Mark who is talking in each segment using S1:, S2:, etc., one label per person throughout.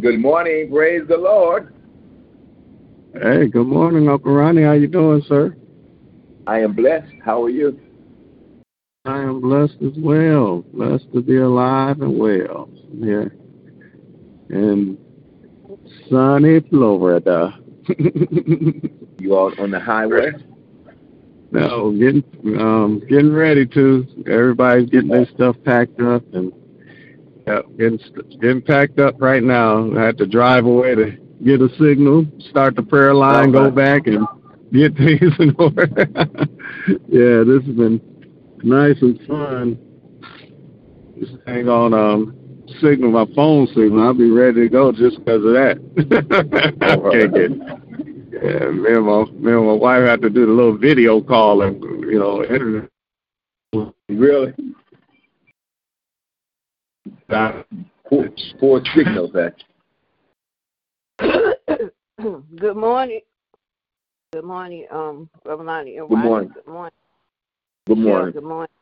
S1: Good morning. Praise the Lord.
S2: Hey, good morning, Uncle Ronnie. How you doing, sir?
S1: I am blessed. How are you?
S2: I am blessed as well. Blessed to be alive and well. Yeah. And sunny Florida.
S1: You all on the highway?
S2: no, getting um getting ready to. Everybody's getting their stuff packed up and yeah, getting getting packed up right now. I had to drive away to get a signal, start the prayer line, go back and get things in order. yeah, this has been nice and fun. Just hang on um signal, my phone signal. I'll be ready to go just because of that. I can't get yeah, me and my me and my wife had to do the little video call and you know internet.
S1: Really?
S2: That,
S1: Poor, poor signal, that.
S3: Good morning. Good morning, um, Reverend Lonnie
S1: Good morning.
S3: Good morning.
S1: Good
S3: Yeah,
S1: morning.
S3: good morning.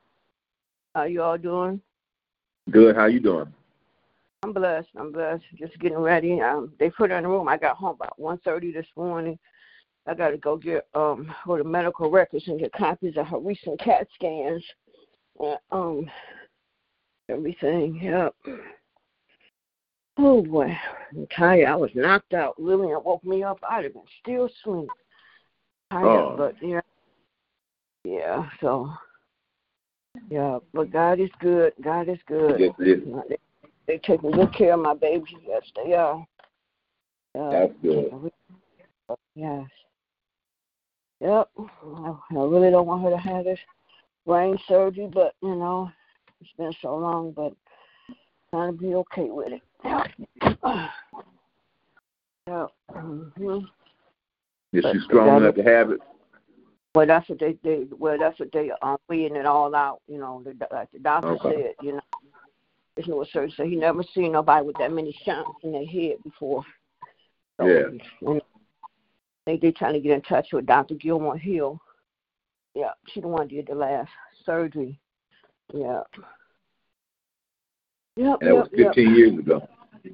S3: How you all doing?
S1: Good. How you doing?
S3: I'm blessed. I'm blessed. Just getting ready. Um, they put her in the room. I got home about one thirty this morning. I got to go get um go to medical records and get copies of her recent CAT scans. And, um, everything. Yep. Oh boy, I'm tired. I was knocked out. Lillian woke me up. I'd have been still asleep. Tired,
S1: Oh.
S3: but yeah, yeah. So yeah, but God is good. God is good.
S1: Yes, yes.
S3: They, they taking good care of my babies. Yes, they are. Yeah,
S1: That's good.
S3: Yes. Yep. I I really don't want her to have this brain surgery, but you know, it's been so long, but trying to be okay with it. Yeah. Yeah. hmm
S1: Is she strong enough to have it?
S3: Well, that's what they, they well, that's what they are weighing it all out. You know, the, like the doctor
S1: Okay.
S3: said, you know, there's no surgeon said he never seen nobody with that many shots in their head before. So,
S1: Yeah.
S3: and they they trying to get in touch with Dr. Gilmore Hill. Yeah, she the one did the last surgery. Yeah. Yep,
S1: And that was
S3: yep,
S1: 15 years ago.
S3: yep.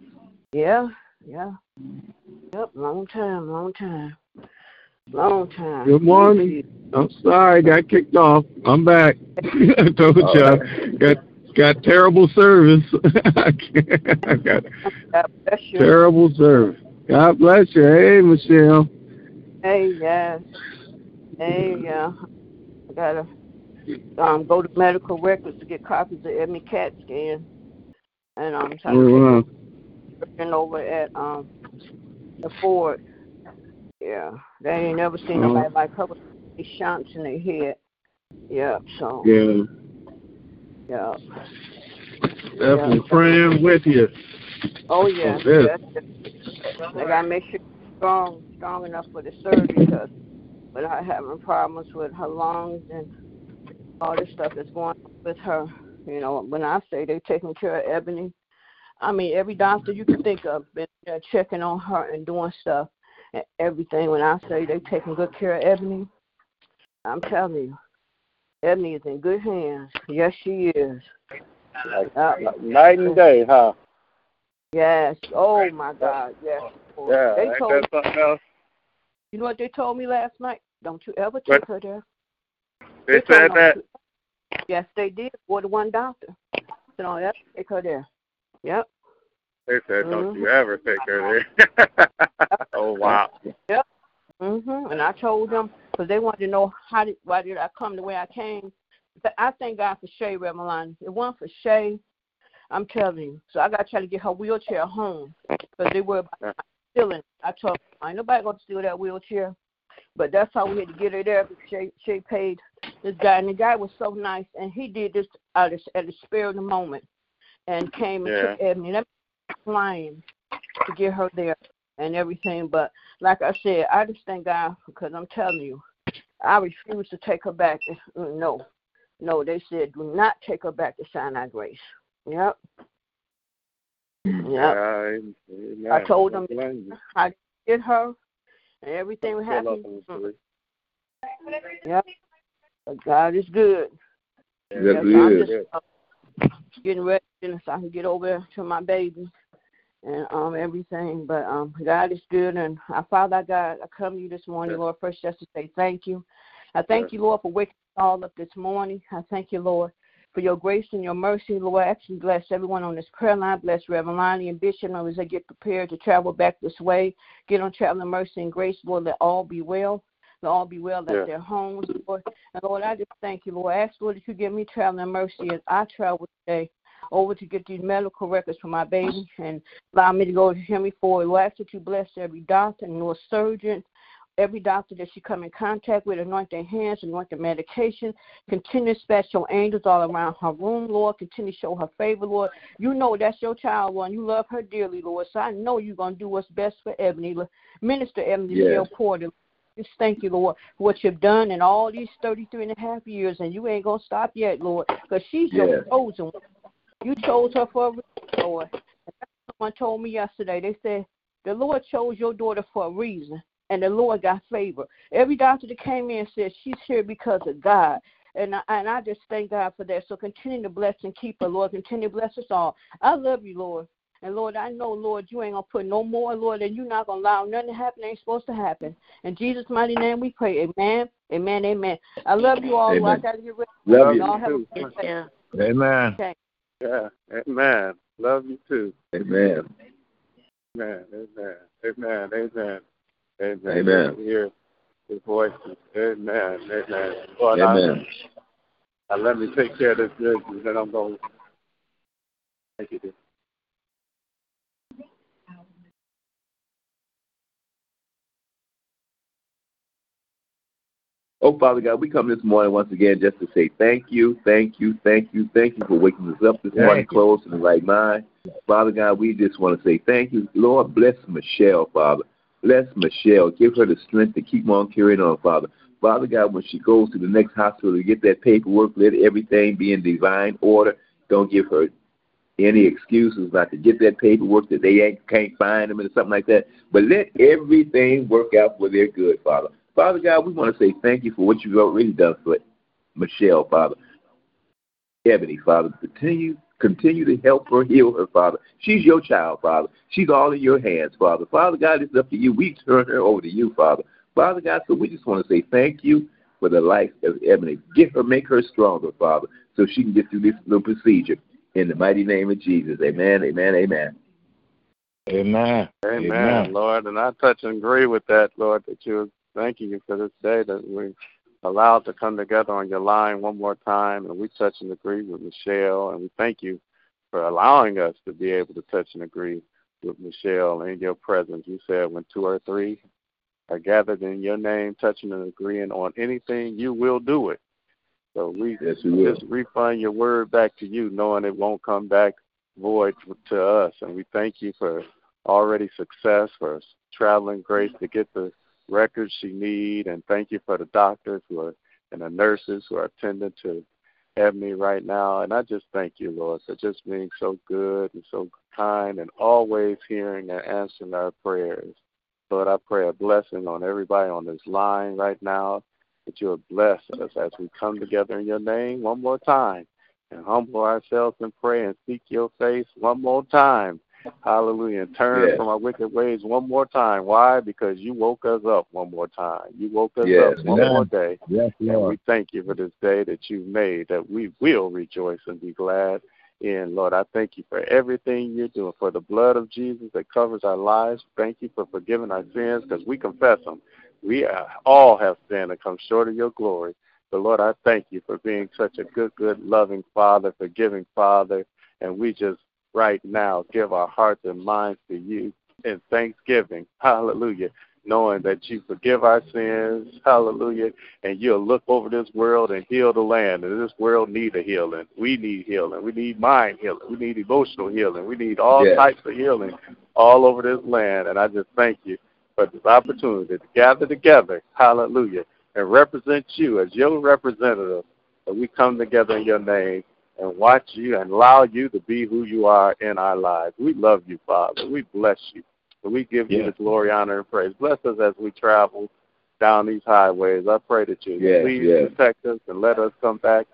S3: Yeah, yeah. Yep, long time, long time. Long time.
S2: Good morning. I'm sorry, got kicked off. I'm back. I told oh,
S1: All
S2: you,
S1: right.
S2: got got terrible service. I can't- I got
S3: God bless you.
S2: terrible service. God bless you. Hey, Michelle.
S3: Hey, yes. Hey, yeah. I gotta um go to medical records to get copies of every CAT scan, and I'm trying
S2: Oh,
S3: to
S2: wow.
S3: over at um the Ford. Yeah, they ain't never seen
S2: Oh.
S3: nobody like her with these shots in their head. Yeah, so
S2: Yeah.
S3: yeah.
S2: Definitely praying with you.
S3: Oh yeah,
S2: that's.
S3: I gotta make sure strong, strong enough for the surgery because without having problems with her lungs and all this stuff that's going on with her. You know, when I say they're taking care of Ebony, I mean every doctor you can think of been there checking on her and doing stuff and everything. When I say they're taking good care of Ebony, I'm telling you, Ebony is in good hands. Yes, she is. Uh,
S2: Night and day, huh?
S3: Yes. Oh my God. Yes.
S2: Yeah.
S3: They told
S2: else?
S3: you know what they told me last night? Don't you ever take her there.
S2: They
S3: told
S2: said that.
S3: Yes, they did. For the one doctor. So don't ever take her there. Yep.
S2: They said,
S3: don't
S2: you ever take her there. oh, wow. Yep.
S3: Mhm. And I told them because they wanted to know how did why did I come the way I came. But I thank God for Shay Remelani. If it wasn't for Shay, I'm telling you. So I got to try to get her wheelchair home because they were about stealing. I told them, ain't nobody gonna steal that wheelchair. But that's how we had to get her there. Because Shay, Shay paid this guy, and the guy was so nice, and he did this out of, at the spur of the moment, and came and took Ebony. That flying to get her there and everything. But like I said, I just thank God because I'm telling you, I refuse to take her back. No, no, they said do not take her back to Sinai Grace. Yep. Yep. I told them I did her and everything would happen. Mm. Yep. But God is good.
S1: Yes,
S3: Yes, I'm
S1: is.
S3: just uh, getting ready so I can get over to my baby and um everything. But um God is good and our Father God, I come to you this morning, Lord, first just to say thank you. I thank you, Lord, for waking us all up this morning. I thank you, Lord, for your grace and your mercy, Lord. I actually bless everyone on this prayer line. Bless Reverend Lonnie and Bishop as they get prepared to travel back this way. Get on traveling mercy and grace, Lord. Let all be well. Let all be well at
S2: Yeah.
S3: their homes, Lord. And Lord, I just thank you, Lord. I ask, Lord, that you give me traveling mercy as I travel today over to get these medical records for my baby and allow me to go to Henry Ford. Lord, I ask that you bless every doctor and Lord surgeon, every doctor that she come in contact with, anoint their hands, anoint the medication. Continue to dispatch your angels all around her room, Lord. Continue to show her favor, Lord. You know that's your child, Lord. You love her dearly, Lord. So I know you're going to do what's best for Ebony. Minister Ebony
S1: Yes.
S3: Porter. Just thank you, Lord, for what you've done in all these 33 and a half years, and you ain't going to stop yet, Lord, because she's your
S1: Yes.
S3: chosen one. You chose her for a reason, Lord. And that's what Someone told me yesterday, they said, the Lord chose your daughter for a reason, and the Lord got favor. Every doctor that came in said she's here because of God. And I, and I just thank God for that. So continue to bless and keep her, Lord. Continue to bless us all. I love you, Lord. And Lord, I know, Lord, you ain't gonna put no more, Lord, and you're not gonna allow nothing to happen that ain't supposed to happen. In Jesus' mighty name we pray. Amen. Amen. Amen. I love you all.
S1: Amen.
S3: I gotta get ready.
S1: Love you.
S3: Y'all have a good day.
S4: Yeah.
S2: Amen.
S3: Okay.
S2: Yeah. Amen. Love you too.
S1: Amen.
S2: Amen. Amen. Amen. Amen. Amen.
S1: Amen.
S2: Hear his voices. Amen. Amen. Lord,
S1: Amen.
S2: I, I let me take care of this business, then I'm going. Thank you. dear.
S1: Oh, Father God, we come this morning once again just to say thank you, thank you, thank you, thank you for waking us up this
S2: Thank
S1: morning, close in the right mind. Father God, we just want to say thank you. Lord, bless Michelle, Father. Bless Michelle. Give her the strength to keep on carrying on, Father. Father God, when she goes to the next hospital to get that paperwork, let everything be in divine order. Don't give her any excuses not to get that paperwork that they ain't, can't find them or something like that. But let everything work out for their good, Father. Father God, we want to say thank you for what you've already done for Michelle, Father. Ebony, Father, continue continue to help her, heal her, Father. She's your child, Father. She's all in your hands, Father. Father God, it's up to you. We turn her over to you, Father. Father God, so we just want to say thank you for the life of Ebony. Get her, make her stronger, Father, so she can get through this little procedure. In the mighty name of Jesus. Amen, amen, amen.
S2: Amen.
S4: Amen, amen. Lord. And I touch and agree with that, Lord, that you're thanking you for this day that we allowed to come together on your line one more time. And we touch and agree with Michelle. And we thank you for allowing us to be able to touch and agree with Michelle in your presence. You said when two or three are gathered in your name, touching and agreeing on anything, you will do it. So we
S1: yes,
S4: just refund your word back to you, knowing it won't come back void to us. And we thank you for already success, for traveling grace to get the records she need, and thank you for the doctors who are and the nurses who are attending to Ebony right now. And I just thank you, Lord, for just being so good and so kind and always hearing and answering our prayers. Lord, I pray a blessing on everybody on this line right now, that you will bless us as we come together in your name one more time and humble ourselves and pray and seek your face one more time. Hallelujah. And turn yes. from our wicked ways one more time. Why? Because you woke us up one more time. You woke us
S1: yes.
S4: up one
S1: Amen.
S4: more day.
S2: Yes,
S4: and we thank you for this day that you made, that we will rejoice and be glad in. Lord, I thank you for everything you're doing, for the blood of Jesus that covers our lives. Thank you for forgiving our sins because we confess them. We uh, all have sinned and come short of your glory. But Lord, I thank you for being such a good, good, loving Father, forgiving Father. And we just right now give our hearts and minds to you in thanksgiving. Hallelujah. Knowing that you forgive our sins, hallelujah, and you'll look over this world and heal the land. And this world need a healing. We need healing. We need mind healing. We need emotional healing. We need all
S1: yes.
S4: types of healing all over this land. And I just thank you for this opportunity to gather together, hallelujah, and represent you as your representative. And we come together in your name and watch you and allow you to be who you are in our lives. We love you, Father. We bless you. And we give you the glory, honor, and praise. Bless us as we travel down these highways. I pray that you
S1: yes,
S4: please
S1: yes.
S4: protect us and let us come back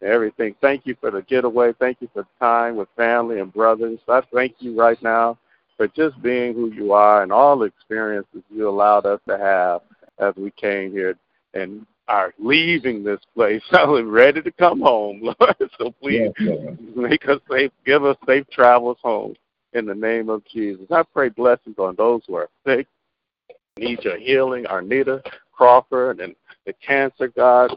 S4: and everything. Thank you for the getaway. Thank you for the time with family and brothers. I thank you right now for just being who you are and all the experiences you allowed us to have as we came here and are leaving this place. I'm ready to come home, Lord. So please
S1: yes,
S4: make us safe, give us safe travels home in the name of Jesus. I pray blessings on those who are sick, need your healing, Arnita Crawford, and the cancer, God,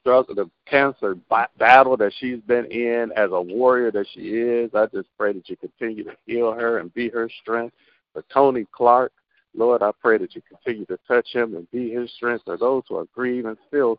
S4: struggle, the cancer battle that she's been in as a warrior that she is. I just pray that you continue to heal her and be her strength. For Tony Clark, Lord, I pray that you continue to touch him and be his strength for those who are grieving still.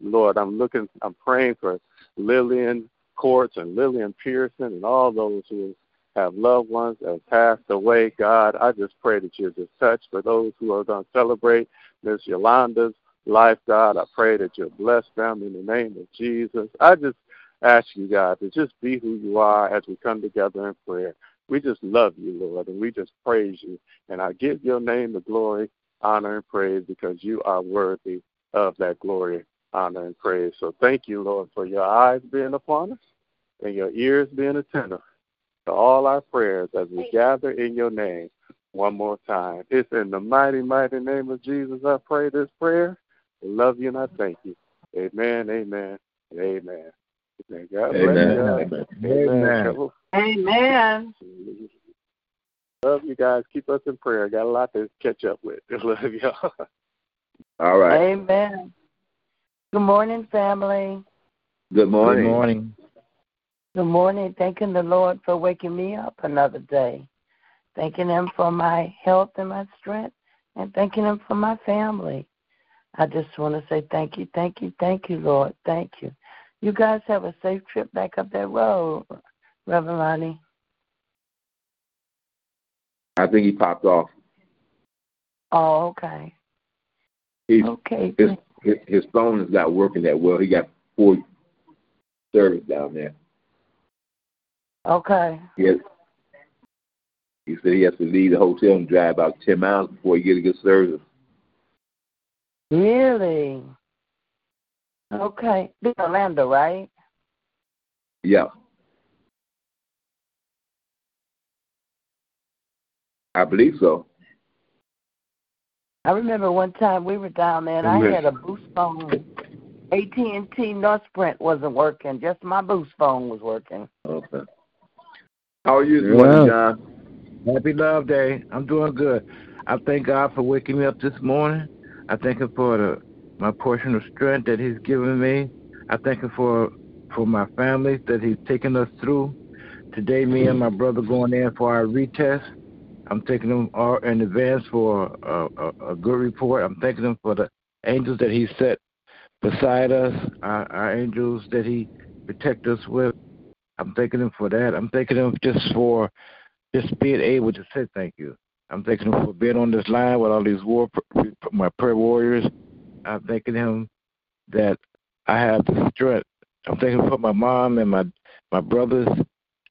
S4: Lord, I'm looking, I'm praying for Lillian Courts and Lillian Pearson and all those who have loved ones that have passed away. God, I just pray that you just touch for those who are going to celebrate Miss Yolanda's life, God. I pray that you'll bless them in the name of Jesus. I just ask you, God, to just be who you are as we come together in prayer. We just love you, Lord, and we just praise you. And I give your name the glory, honor, and praise because you are worthy of that glory, honor, and praise. So thank you, Lord, for your eyes being upon us and your ears being attentive to all our prayers as we gather in your name one more time. It's in the mighty, mighty name of Jesus I pray this prayer. I love you and I thank you. Amen, amen, amen. God
S1: amen.
S4: Amen.
S3: Amen.
S4: Love you guys. Keep us in prayer. Got a lot to catch up with. Love y'all.
S1: All right.
S3: Amen. Good morning, family.
S1: Good morning.
S2: Good morning.
S3: Good morning. Thanking the Lord for waking me up another day. Thanking Him for my health and my strength, and thanking Him for my family. I just want to say thank you, thank you, thank you, Lord. Thank you. You guys have a safe trip back up that road, Reverend Lonnie.
S1: I think he popped off.
S5: Oh, okay.
S1: He's,
S5: Okay.
S1: his, his phone is not working that well. He got poor service down there.
S5: Okay.
S1: He, he said he has to leave the hotel and drive about ten miles before he get a good service.
S5: Really? Okay. This Orlando, right?
S1: Yeah. I believe so.
S5: I remember one time we were down there and
S1: Amen.
S5: I had a boost phone. AT&T North Sprint wasn't working. Just my boost phone was working.
S1: Okay. How are you this
S4: Yeah.
S1: morning, John?
S6: Happy Love Day. I'm doing good. I thank God for waking me up this morning. I thank Him for the, my portion of strength that He's given me. I thank Him for for my family that He's taken us through. Today, me and my brother going in for our retest. I'm taking them all in advance for a, a, a good report. I'm thanking Him for the angels that He set beside us, our, our angels that He protect us with. I'm thanking Him for that. I'm thanking Him just for just being able to say thank you. I'm thanking him for being on this line with all these war, my prayer warriors. I'm thanking him that I have the strength. I'm thanking him for my mom and my my brothers.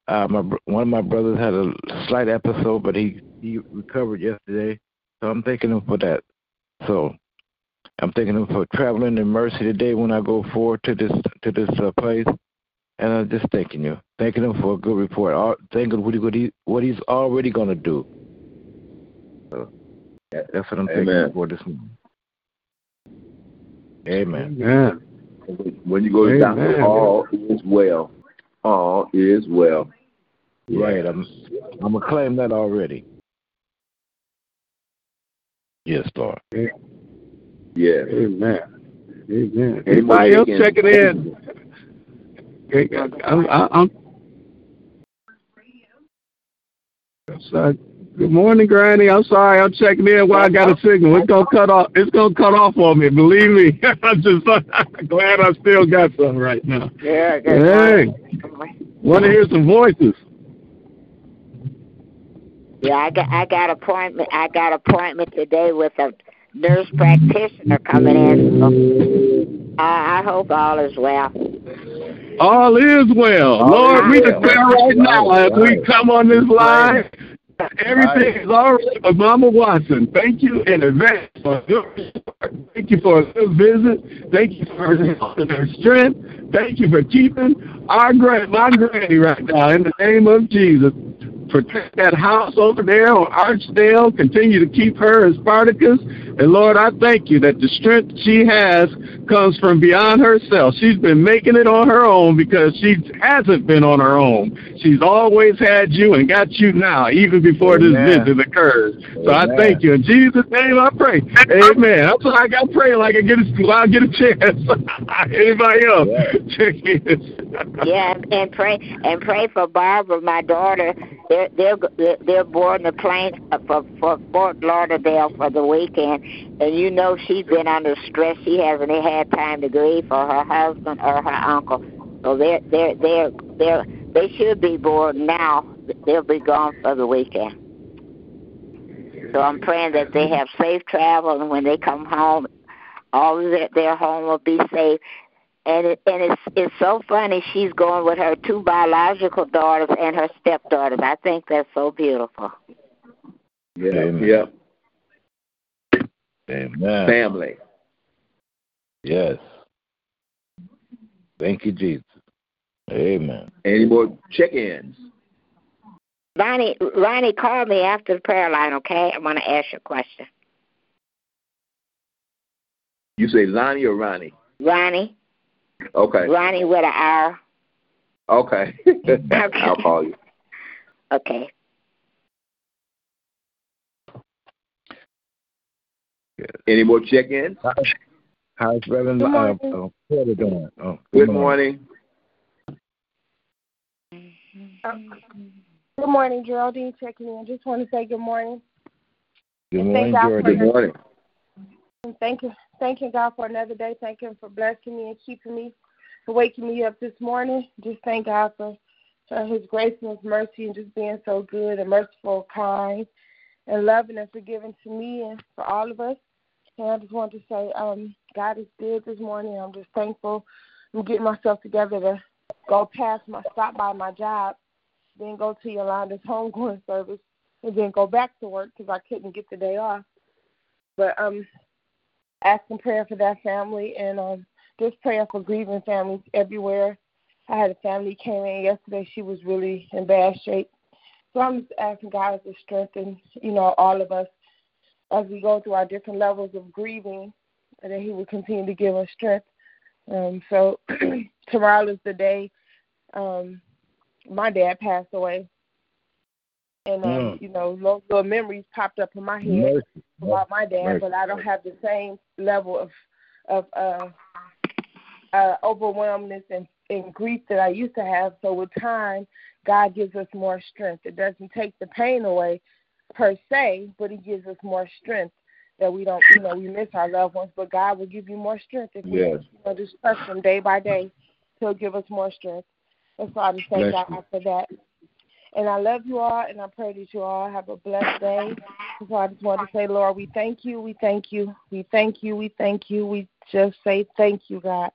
S6: Uh, my one of my brothers had a slight episode, but he he recovered yesterday. So I'm thanking him for that. So I'm thanking him for traveling in mercy today when I go forward to this to this uh, place. And I'm just thanking you, thanking him for a good report. All, thanking what, he, what, he, what he's already going to do. So that's what I'm
S1: Amen.
S6: him for this morning. Amen.
S4: Yeah.
S1: When you go to the doctor,
S4: Amen.
S1: all is well. All is well.
S6: Right. I'm I'm gonna claim that already. Yes, Lord.
S1: Yeah.
S4: Amen. Amen.
S1: Anybody
S4: Anybody else
S1: can-
S4: checking in? Okay, I'm, I'm, I'm sorry. Good morning, Granny. I'm sorry, I'm checking in while I got a signal. It's gonna cut off. It's gonna cut off on me. Believe me. I'm just glad I still got some right now.
S5: Yeah,
S4: Hey, want to hear some voices?
S7: Yeah, I got I got appointment I got appointment today with a nurse practitioner coming in. So I, I hope all is well.
S4: All is well.
S1: All
S4: Lord, we declare right now as we come on this line, everything is all right Mama Watson. Thank you in advance for good report. Thank you for a good visit. Thank you for her strength. Thank you for keeping our grand, my granny right now in the name of Jesus. Protect that house over there on Archdale. Continue to keep her and Spartacus. And Lord, I thank you that the strength she has comes from beyond herself. She's been making it on her own because she hasn't been on her own. She's always had you and got you now, even before this visit occurred. So I thank you. In Jesus' name I pray. Amen. That's why I got to pray like I get a, while I get a chance. Anybody else? Check in.
S7: Yeah, and, and pray and pray for Barbara, my daughter. They're they're they're- boarding the plane for for Fort Lauderdale for the weekend, and you know she's been under stress. She hasn't had time to grieve for her husband or her uncle. So they're they're they're they're they should be boarding now. They'll be gone for the weekend. So I'm praying that they have safe travel, and when they come home, all of their, their home will be safe and it and it's it's so funny. She's going with her two biological daughters and her stepdaughters. I think that's so beautiful.
S1: Yeah.
S6: Amen.
S1: Yeah.
S6: Amen.
S1: Family.
S6: Yes. Thank you, Jesus. Amen.
S1: Any more check-ins?
S7: Ronnie, Ronnie, call me after the prayer line, okay? I want to ask you a question.
S1: You say Lonnie or Ronnie?
S7: Ronnie,
S1: Okay.
S7: Ronnie with an R.
S1: Okay. I'll call you.
S7: Okay.
S1: Any more check-ins?
S6: How's Reverend
S8: Good
S6: uh,
S8: morning.
S6: uh, Porter doing? Oh,
S1: Good morning.
S9: Good morning, Geraldine checking in. Just want to say good morning
S6: Good
S9: And
S6: morning,
S9: thank God for
S1: Good morning.
S9: and thank you, thanking God for another day. Thank Him for blessing me and keeping me, for waking me up this morning. Just thank God for, for His grace and His mercy and just being so good and merciful, kind. and loving and forgiving to me and for all of us. And I just want to say, um, God is good this morning. I'm just thankful. I'm getting myself together to go past my stop by my job, then go to Yolanda's homegoing service, and then go back to work because I couldn't get the day off. But um, asking prayer for that family and um, just praying for grieving families everywhere. I had a family came in yesterday. She was really in bad shape. So I'm just asking God to strengthen, you know, all of us as we go through our different levels of grieving, and that He will continue to give us strength. Um, so tomorrow is the day um, my dad passed away, and um, mm. you know, little, little memories popped up in my head Mercy. about my dad, Mercy. but I don't have the same level of of uh, uh, overwhelmness and, and grief that I used to have. So with time, God gives us more strength. It doesn't take the pain away per se, but He gives us more strength that we don't, you know, we miss our loved ones, but God will give you more strength if yes. you know, just trust Him day by day. He'll give us more strength. And so I just thank Bless God you. for that. And I love you all, and I pray that you all have a blessed day. So I just want to say, Lord, we thank you, we thank you, we thank you, we thank you. We just say thank you, God.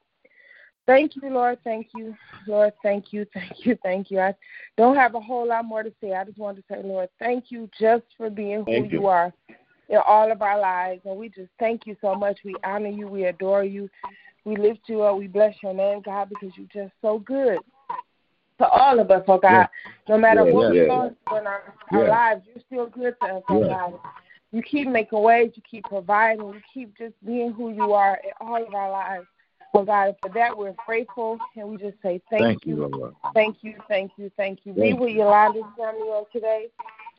S9: Thank you, Lord. Thank you, Lord. Thank you, thank you, thank you. I don't have a whole lot more to say. I just want to say, Lord, thank you just for being who you. you are in all of our lives. And we just thank you so much. We honor you. We adore you. We lift you up. We bless your name, God, because you're just so good to all of us, oh God. Yeah. No matter yeah, what yeah, we're going through in our, our lives, you're still good to us, oh God. You keep making ways, you keep providing, you keep just being who you are in all of our lives. Oh God, for that we're grateful and we just say thank, thank you. you thank you, thank you, thank you. Thank Be with Yolanda's family on today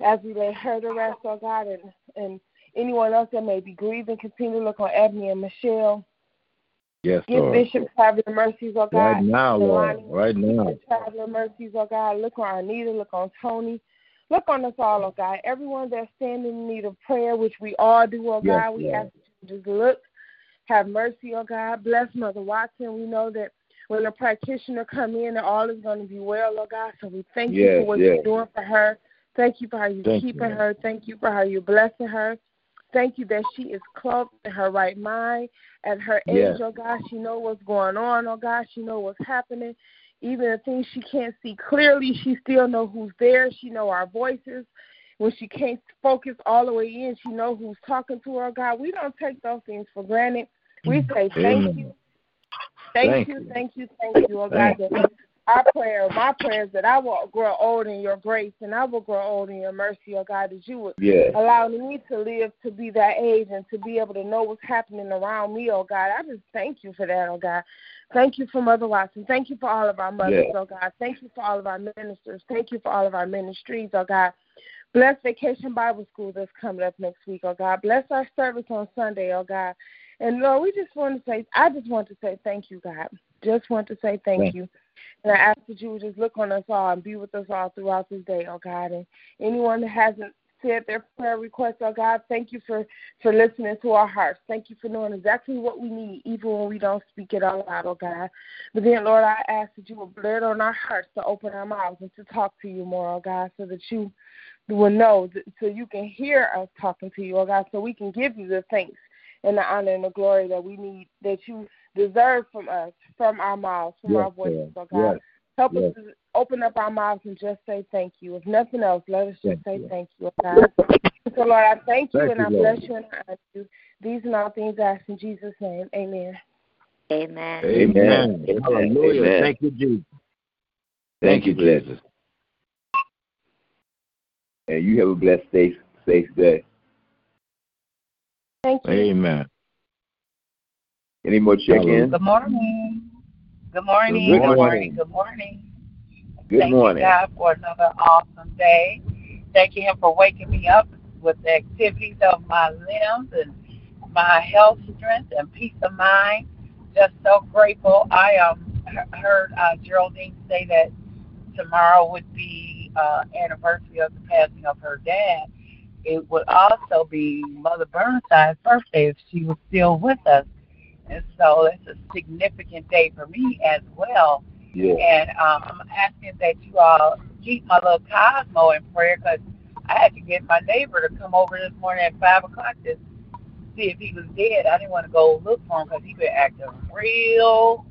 S9: as we lay her to rest, oh God, and, and anyone else that may be grieving, continue to look on Ebony and Michelle.
S2: Yes,
S9: Give
S2: Lord.
S9: Bishop traveling mercies, oh God.
S2: Right now, Lord. Right now.
S9: Traveling mercies, oh God. Look on Anita. Look on Tony. Look on us all, oh God. Everyone that's standing in need of prayer, which we all do, oh yes, God. We Lord. ask you to just look. Have mercy, oh God. Bless Mother Watson. We know that when a practitioner come in, that all is going to be well, oh God. So we thank yes, you for what yes. you're doing for her. Thank you for how you're thank keeping you, her. Thank you for how you're blessing her. Thank you that she is clothed in her right mind at her age, yes. oh God. She know what's going on, oh God. She know what's happening. Even the things she can't see clearly, she still know who's there. She know our voices. When she can't focus all the way in, she know who's talking to her, oh, God. We don't take those things for granted. We say thank Amen. you. Thank, thank you, you, thank you, thank you, oh God, that our prayer, my prayer is that I will grow old in your grace and I will grow old in your mercy, oh God, that you would
S2: yes.
S9: allow me to live to be that age and to be able to know what's happening around me, oh God. I just thank you for that, oh God. Thank you for Mother Watson. Thank you for all of our mothers, yes. oh God. Thank you for all of our ministers. Thank you for all of our ministries, oh God. Bless Vacation Bible School that's coming up next week, oh God. Bless our service on Sunday, oh God. And Lord, we just want to say, I just want to say thank you, God. Just want to say thank, thank you. And I ask that you would just look on us all and be with us all throughout this day, oh God. And anyone that hasn't said their prayer request, oh God, thank you for, for listening to our hearts. Thank you for knowing exactly what we need, even when we don't speak it out loud, oh God. But then, Lord, I ask that you would blur on our hearts to open our mouths and to talk to you more, oh God, so that you will know, so you can hear us talking to you, oh God, so we can give you the thanks and the honor and the glory that we need, that you deserve from us, from our mouths, from
S2: yes,
S9: our voices, oh God. Yes, Help yes. us to open up our mouths and just say thank you. If nothing else, let us just thank say you. thank you, oh God. So, Lord, I thank you thank and you, I bless Lord. you and I honor you. These and all things I ask in Jesus' name. Amen.
S7: Amen.
S2: Amen. Amen. Hallelujah. Amen. Thank you, Jesus.
S1: Thank, thank you, Jesus. And you have a blessed day, safe day.
S9: Thank you.
S2: Amen.
S1: Any more check-ins?
S10: Good morning. Good morning.
S1: Good
S10: morning. Good morning.
S1: Good
S10: Thank
S1: morning.
S10: you, God, for another awesome day. Thank you, Him, for waking me up with the activities of my limbs and my health, strength, and peace of mind. Just so grateful. I um heard uh, Geraldine say that tomorrow would be uh, anniversary of the passing of her dad. It would also be Mother Burnside's birthday if she was still with us. And so it's a significant day for me as well.
S1: Yeah.
S10: And um, I'm asking that you all keep my little Cosmo in prayer because I had to get my neighbor to come over this morning at five o'clock to see if he was dead. I didn't want to go look for him because he been acting real,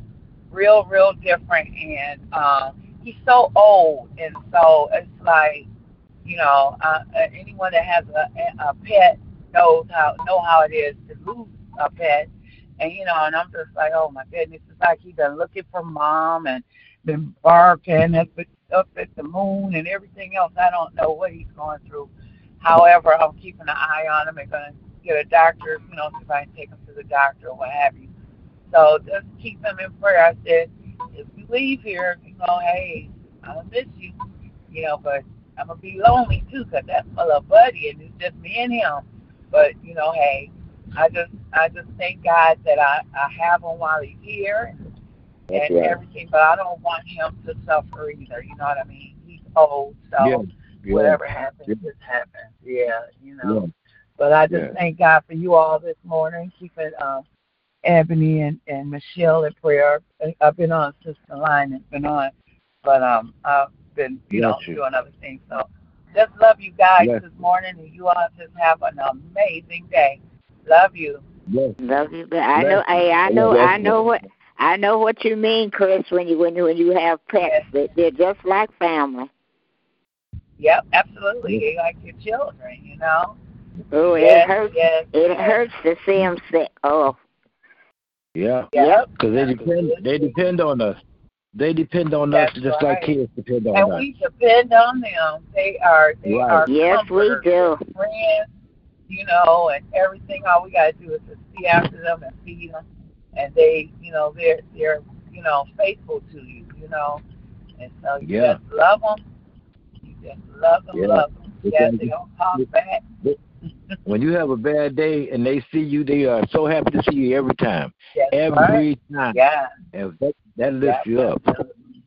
S10: real, real different, and um, he's so old, and so it's like, you know, uh, uh anyone that has a, a pet knows how know how it is to lose a pet, and you know, and I'm just like, oh my goodness, it's like he's been looking for mom and been barking up at, up at the moon and everything else. I don't know what he's going through. However, I'm keeping an eye on him and to get a doctor, you know, see if I can take him to the doctor or what have you. So just keep him in prayer. I said, if you leave here, you know, hey, I'll miss you, you know, but I'm gonna be lonely too, 'cause that's my little buddy, and it's just me and him. But you know, hey, I just I just thank God that I I have him while he's here and, and
S1: right.
S10: everything. But I don't want him to suffer either. You know what I mean? He's old, so
S1: Yeah, yeah.
S10: whatever happens,
S1: Yeah.
S10: just happens. Yeah, you know.
S1: Yeah.
S10: But I just thank God for you all this morning. Keeping um, Ebony and, and Michelle in prayer. I've been on Sister Line and been on, but um, I've been you know
S6: you.
S10: doing other things. So just love you guys
S6: Bless
S10: this morning, and you all just have an amazing day. Love you.
S6: Yes.
S7: Love you, but I know. Hey, I know. I know what. I know what you mean, Chris. When you when you when you have pets, they, they're just like family.
S10: Yep, absolutely. They like your children, you know.
S7: Oh, it hurts.
S10: yes,
S7: It
S10: yes.
S7: hurts to see them sick. Oh,
S6: Yeah.
S10: Yep.
S6: Because they depend they depend on us. They depend on us just
S10: right.
S6: like kids depend on
S10: And
S6: us.
S10: we depend on them. They are they
S6: Right.
S10: are
S7: yes, we do.
S10: friends, you know, and everything. All we gotta do is just see after them and feed them, and they, you know, they're they're you know faithful to you, you know, and so you
S6: Yeah.
S10: just love them. You just love them,
S6: Yeah.
S10: love them. Yes,
S6: like-
S10: they don't talk back.
S6: When you have a bad day and they see you, they are so happy to see you every time.
S10: That's
S6: every
S10: right.
S6: time.
S10: Yeah.
S6: And that, that lifts you up.
S10: Absolutely.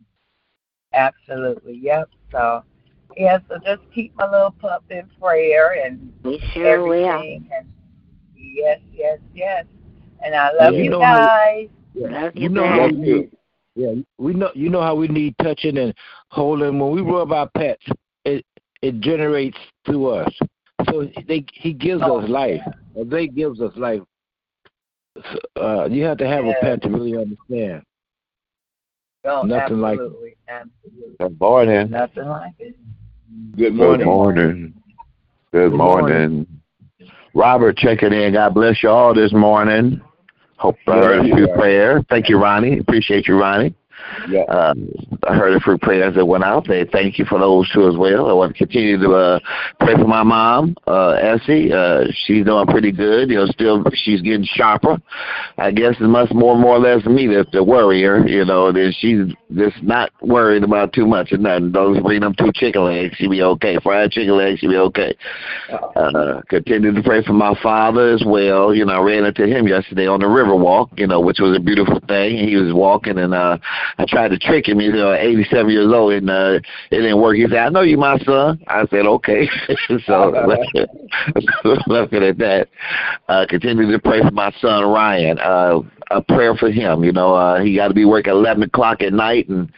S10: Absolutely. Yep. So, yeah. So just keep my little pup in prayer and
S7: We sure will.
S10: everything. And yes, yes, yes. And I love
S6: Yeah. You
S10: you
S6: know how-
S10: guys.
S6: Yeah.
S7: Love
S6: You
S7: you,
S6: know how we need, yeah, we know you know how we need touching and holding. When we rub our pets, it it generates through us. So they he gives
S10: Oh,
S6: us life. Or they gives us life. So, Uh, you have to have
S10: Yeah.
S6: a pet to really understand.
S10: Oh,
S6: Nothing like it.
S10: absolutely, absolutely.
S1: Good morning.
S10: Nothing like it.
S1: Good
S11: Good
S1: morning.
S11: morning. Good
S6: Good morning.
S11: morning. Robert checking in. God bless you all this morning. Hope uh, a few prayers. Thank you, Ronnie. Appreciate you, Ronnie.
S1: Yeah.
S11: Uh, I heard a few prayers that went out. They thank you for those too as well. I want to continue to uh, pray for my mom, uh, Essie. Uh, she's doing pretty good. You know, still she's getting sharper. I guess it's much more more or less me that's the worrier. You know, that she's just not worried about too much and nothing. Don't bring them two chicken legs, she'll be okay. Fried chicken legs, she'll be okay. Uh, continue to pray for my father as well. You know, I ran into him yesterday on the river walk. You know, which was a beautiful thing. He was walking and uh I tried to trick him. He's uh, 87 years old, and uh, it didn't work. He said, "I know you, my son." I said, "Okay." so looking at that, uh, continue to pray for my son Ryan. Uh, a prayer for him. You know, uh, he got to be working 11 o'clock at night, and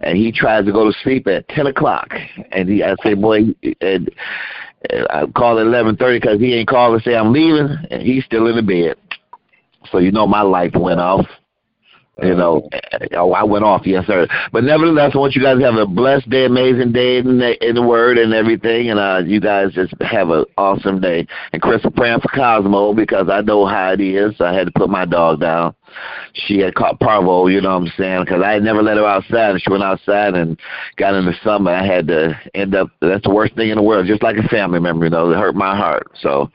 S11: and he tries to go to sleep at 10 o'clock. And he, I say, boy, and, I call at 11:30 because he ain't called to say I'm leaving, and he's still in the bed. So you know my life went off. You know, oh, I went off, yes, sir. But nevertheless, I want you guys to have a blessed day, amazing day in the, in the Word and everything, and uh, you guys just have an awesome day. And Chris, I'm praying for Cosmo because I know how it is. I had to put my dog down. She had caught parvo, you know what I'm saying? Because I had never let her outside, and she went outside and got in the summer. I had to end up. That's the worst thing in the world, just like a family member. You know, it hurt my heart. So,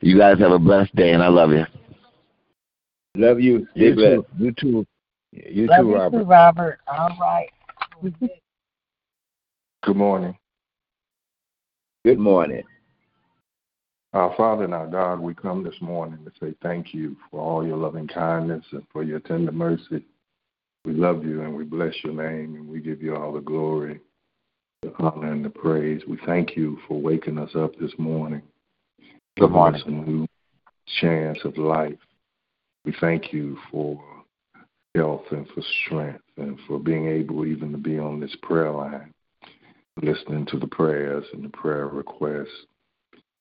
S11: you guys have a blessed day, and I love you.
S1: Love you. Stay
S6: You
S1: blessed.
S6: too. You too. You
S10: Love
S6: too,
S10: you
S6: Robert.
S10: too, Robert. All right.
S12: Good morning.
S1: Good morning.
S12: Our Father and our God, we come this morning to say thank you for all your loving kindness and for your tender mercy. We love you and we bless your name and we give you all the glory, the honor, and the praise. We thank you for waking us up this morning.
S11: Good
S12: giving
S11: morning.
S12: us a new chance of life. We thank you for health and for strength and for being able even to be on this prayer line. listening to the prayers and the prayer requests.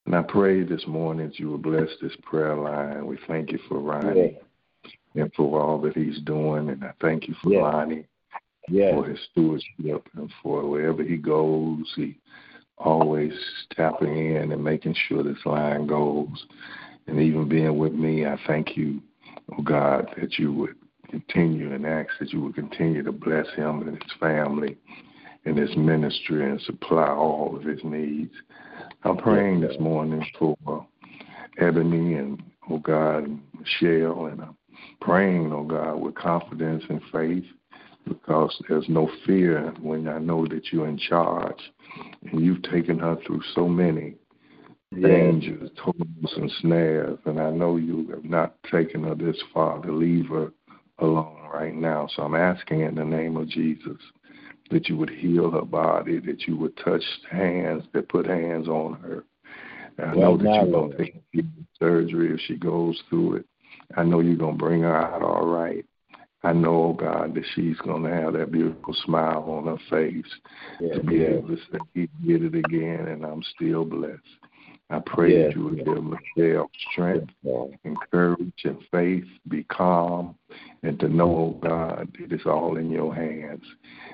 S12: And I pray this morning that you will bless this prayer line. We thank you for Ronnie yeah. and for all that he's doing. And I thank you for yeah. Lonnie yeah. for his stewardship and for wherever he goes, he always tapping in and making sure this line goes. And even being with me, I thank you, oh God, that you would continue and ask that you will continue to bless him and his family and his ministry and supply all of his needs. I'm praying this morning for uh, Ebony and, oh God, and Michelle, and I'm praying, oh God, with confidence and faith because there's no fear when I know that you're in charge and you've taken her through so many dangers, toils, and snares, and I know you have not taken her this far to leave her alone right now. So I'm asking in the name of Jesus that you would heal her body, that you would touch hands that put hands on her. I know that you're going to take surgery if she goes through it. I know you're going to bring her out all right. I know, oh God, that she's going to have that beautiful smile on her face yeah, to be able to say, He did it again, and I'm still blessed. I pray yeah, that you would give Michelle strength, and courage, and faith, be calm, and to know, oh God, it is all in your hands,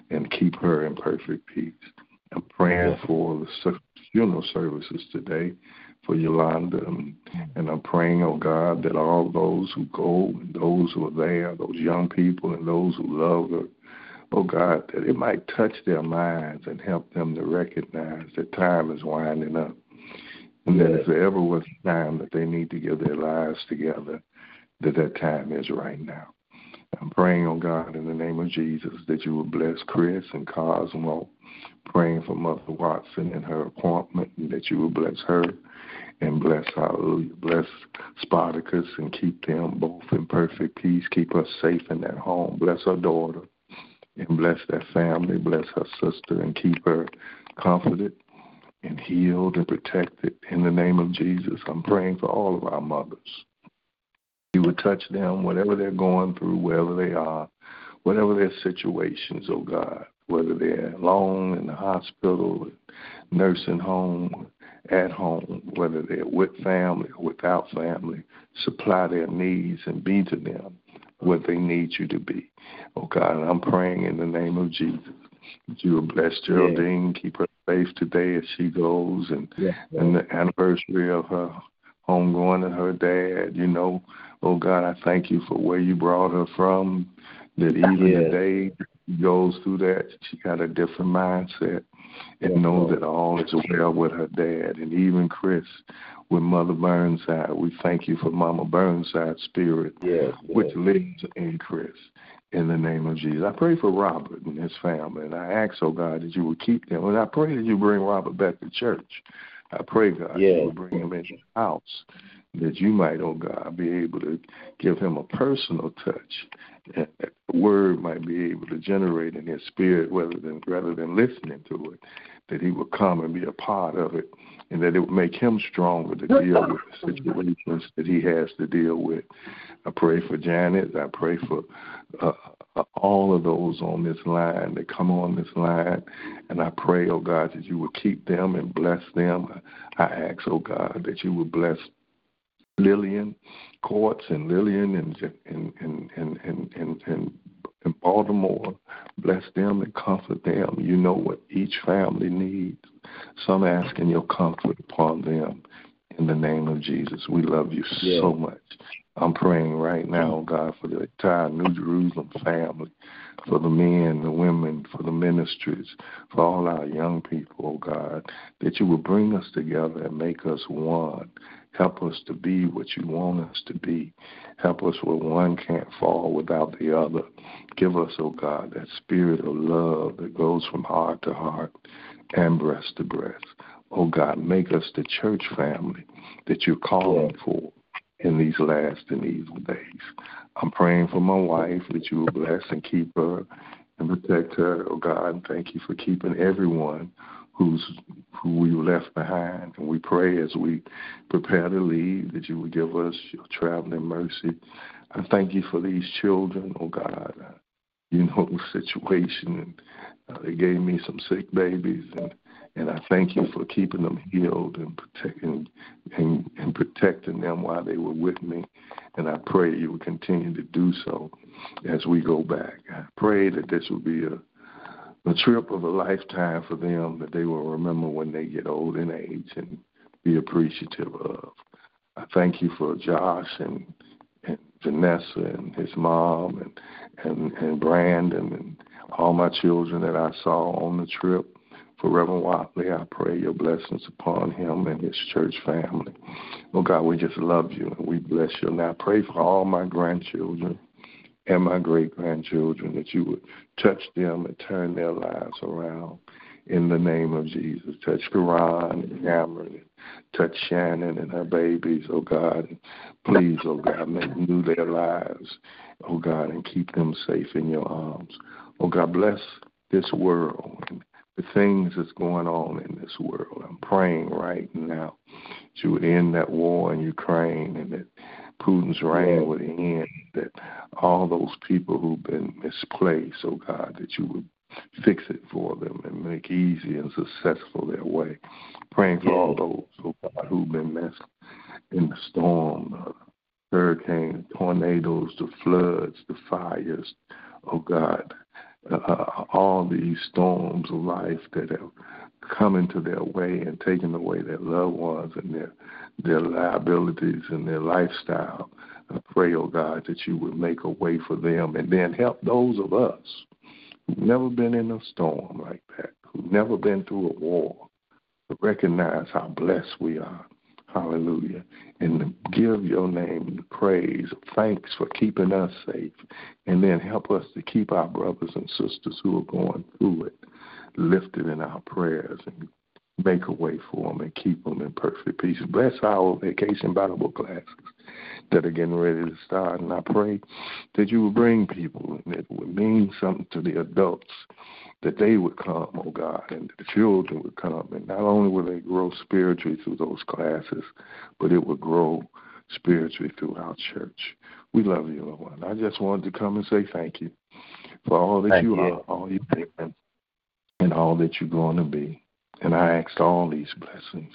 S12: and keep her in perfect peace. I'm praying for the funeral services today for Yolanda. And I'm praying, oh God, that all those who go and those who are there, those young people and those who love her, oh God, that it might touch their minds and help them to recognize that time is winding up. And that if there ever was a time that they need to give their lives together, that that time is right now. I'm praying, oh God, in the name of Jesus, that you will bless Chris and Cosmo. Praying for Mother Watson and her appointment, and that you will bless her and bless, hallelujah, bless Spartacus and keep them both in perfect peace. Keep us safe in that home. Bless her daughter and bless that family. Bless her sister and keep her comforted and healed and protected in the name of Jesus. I'm praying for all of our mothers. You would touch them, whatever they're going through, wherever they are, whatever their situations, oh God, whether they're alone in the hospital, nursing home, at home, whether they're with family or without family, supply their needs and be to them what they need you to be. Oh God, and I'm praying in the name of Jesus you will bless Geraldine, yeah. keep her safe today as she goes, and yeah. and the anniversary of her homegoing and her dad. You know, oh God, I thank you for where you brought her from. That even yeah. today she goes through that, she got a different mindset and know that all is well with her dad and even Chris with Mother Burnside. We thank you for Mama Burnside's spirit, yes, which yes. lives in Chris. In the name of Jesus. I pray for Robert and his family, and I ask, oh God, that you would keep them. And I pray that you bring Robert back to church. I pray, God, yes. you would bring him into the house, that you might, oh God, be able to give him a personal touch the word might be able to generate in his spirit rather than rather than listening to it, that he would come and be a part of it and that it would make him stronger to deal with the situations that he has to deal with. I pray for Janet. I pray for uh, uh, all of those on this line that come on this line. And I pray, oh God, that you would keep them and bless them. I ask, oh God, that you would bless Lillian Courts and Lillian and and and and and, and, and in Baltimore. Bless them and comfort them. You know what each family needs. Some asking your comfort upon them in the name of Jesus. We love you yeah. so much. I'm praying right now, mm. God, for the entire New Jerusalem family, for the men, the women, for the ministries, for all our young people, oh God, that you will bring us together and make us one Help us to be what you want us to be. Help us where one can't fall without the other. Give us, oh God, that spirit of love that goes from heart to heart and breast to breast. Oh God, make us the church family that you're calling for in these last and evil days. I'm praying for my wife that you will bless and keep her and protect her, oh God, and thank you for keeping everyone who's who we left behind. And we pray as we prepare to leave that you will give us your traveling mercy. I thank you for these children, oh God. You know the situation Uh, they gave me some sick babies, and and I thank you for keeping them healed and protecting and, and protecting them while they were with me. And I pray you will continue to do so as we go back. I pray that this will be a a trip of a lifetime for them that they will remember when they get old in age and be appreciative of. I thank you for Josh and, and Vanessa and his mom and, and, and Brandon and all my children that I saw on the trip. For Reverend Watley, I pray your blessings upon him and his church family. Oh God, we just love you and we bless you. And I pray for all my grandchildren and my great grandchildren that you would touch them and turn their lives around in the name of Jesus. Touch Karan and Cameron and touch Shannon and her babies, oh God. Please, oh God, make new their lives, oh God, and keep them safe in your arms. Oh God, bless this world and the things that's going on in this world. I'm praying right now that you would end that war in Ukraine and that Putin's reign would end, that all those people who've been misplaced, oh God, that you would fix it for them and make easy and successful their way. Praying for all those, oh God, who've been messed in the storm, uh, hurricanes, tornadoes, the floods, the fires, oh God, uh, all these storms of life that have come into their way and taken away their loved ones and their their liabilities and their lifestyle. I pray, oh God, that you would make a way for them and then help those of us who've never been in a storm like that, who've never been through a war, to recognize how blessed we are. Hallelujah. And give your name praise, thanks for keeping us safe. And then help us to keep our brothers and sisters who are going through it lifted in our prayers and make a way for them and keep them in perfect peace. Bless our vacation Bible classes that are getting ready to start. And I pray that you will bring people and that would mean something to the adults, that they would come, oh God, and the children would come. And not only will they grow spiritually through those classes, but it will grow spiritually through our church. We love you, Lord. I just wanted to come and say thank you for all that you, you, are, all you've been, and all that you're going to be. And I ask all these blessings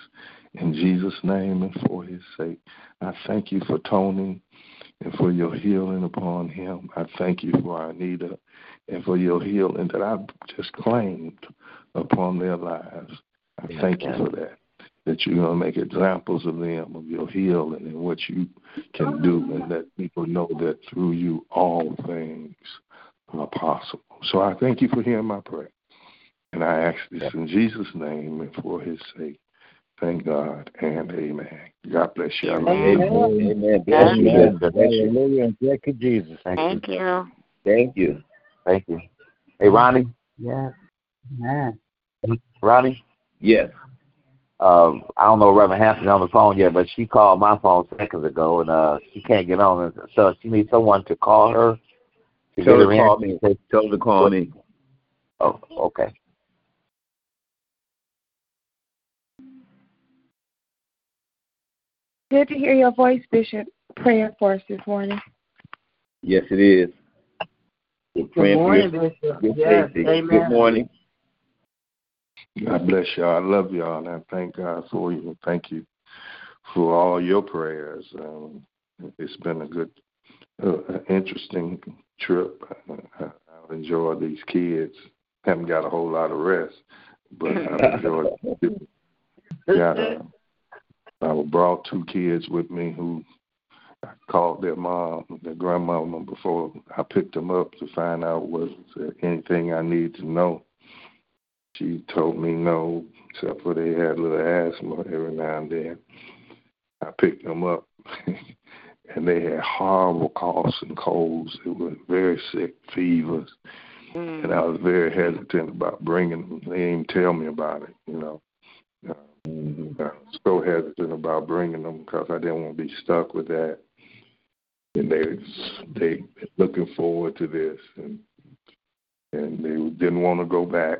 S12: in Jesus' name and for his sake. I thank you for Tony and for your healing upon him. I thank you for Anita and for your healing that I've just claimed upon their lives. I thank you for that. That you're going to make examples of them, of your healing and what you can do, and let people know that through you all things are possible. So I thank you for hearing my prayer. And I ask this in Jesus' name and for his sake. Thank God and amen. God bless you.
S11: Amen. Amen.
S12: amen.
S11: Bless you. Amen. Hallelujah. Thank you, Jesus.
S7: Thank, Thank you. you.
S11: Thank you. Thank you. Hey, Ronnie.
S5: Yes. Yeah.
S11: Ronnie.
S1: Yes.
S11: Um, I don't know Reverend Hampton on the phone yet, but she called my phone seconds ago, and uh, she can't get on. So she needs someone to call her.
S1: To Tell her to call me. Tell her to call me.
S11: Oh, okay.
S9: Good to hear your voice, Bishop, praying for us this morning.
S1: Yes, it is.
S5: Good morning, Bishop. Yes, amen.
S1: Good morning.
S12: God bless y'all. I love y'all, and I thank God for you. Thank you for all your prayers. Um, it's been a good, uh, interesting trip. I, I've enjoyed these kids. Haven't got a whole lot of rest, but I've enjoyed it. Got uh, I brought two kids with me who I called their mom, their grandmama, before I picked them up to find out was there anything I need to know. She told me no, except for they had a little asthma every now and then. I picked them up, and they had horrible coughs and colds. They were very sick, fevers, mm. and I was very hesitant about bringing them. They didn't tell me about it, you know. Mm-hmm. I was so hesitant about bringing them because I didn't want to be stuck with that. And they they looking forward to this, and and they didn't want to go back.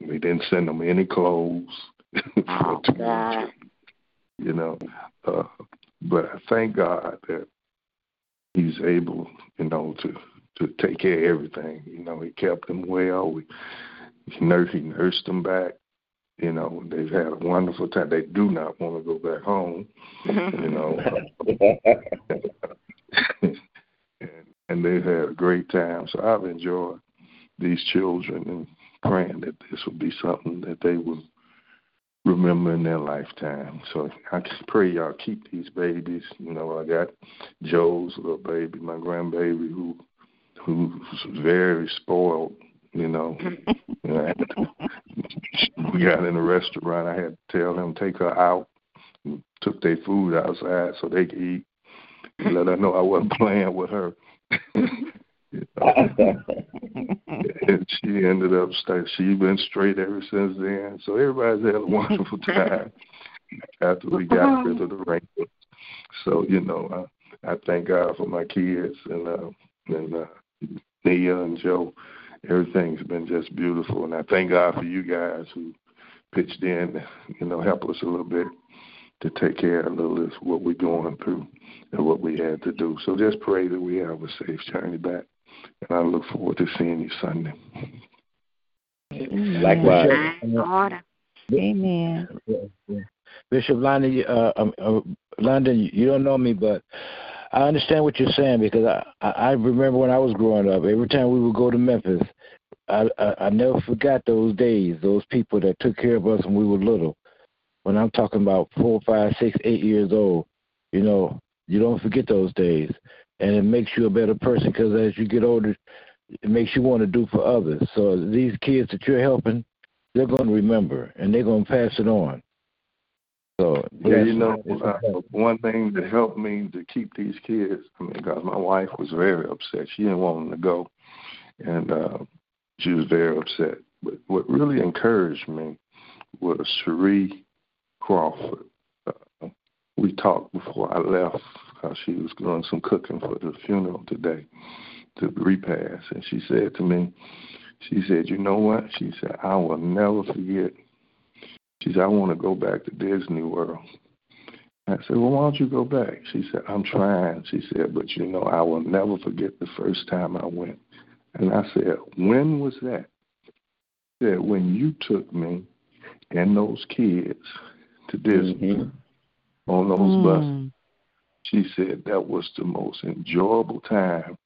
S12: We didn't send them any clothes.
S7: oh, God.
S12: You know, uh, but I thank God that He's able, you know, to to take care of everything. You know, He kept them well. We he nursed, he nursed them back. You know, they've had a wonderful time. They do not want to go back home. You know, and, and they've had a great time. So I've enjoyed these children and praying that this will be something that they will remember in their lifetime. So I pray y'all keep these babies. You know, I got Joe's little baby, my grandbaby, who who's very spoiled. You know, we got in a restaurant. I had to tell them take her out. Took their food outside so they could eat. Let her know I wasn't playing with her. and she ended up she's been straight ever since then. So everybody's had a wonderful time after we got rid of the rain. So you know, I, I thank God for my kids and uh, and uh, Nia and Joe. Everything's been just beautiful, and I thank God for you guys who pitched in, you know, help us a little bit to take care of a little of what we're going through and what we had to do. So just pray that we have a safe journey back and I look forward to seeing you Sunday.
S6: Likewise.
S3: Amen.
S6: Bishop London, uh, um, uh, London, you don't know me, but I understand what you're saying because I, I remember when I was growing up, every time we would go to Memphis, I, I, I never forgot those days, those people that took care of us when we were little. When I'm talking about four, five, six, eight years old, you know, you don't forget those days and it makes you a better person because as you get older, it makes you want to do for others. So these kids that you're helping, they're going to remember and they're going to pass it on. So
S12: yeah, you know, uh, one thing that helped me to keep these kids, I mean, because my wife was very upset. She didn't want them to go, and uh, she was very upset. But what really encouraged me was Cherie Crawford. Uh, we talked before I left how she was doing some cooking for the funeral today, the repast, and she said to me, she said, "You know what?" She said, "I will never forget." She said, "I want to go back to Disney World." I said, "Well, why don't you go back?" She said, "I'm trying." She said, "But you know, I will never forget the first time I went." And I said, "When was that?" She said, "When you took me and those kids to Disney mm-hmm. on those mm. buses." She said that was the most enjoyable time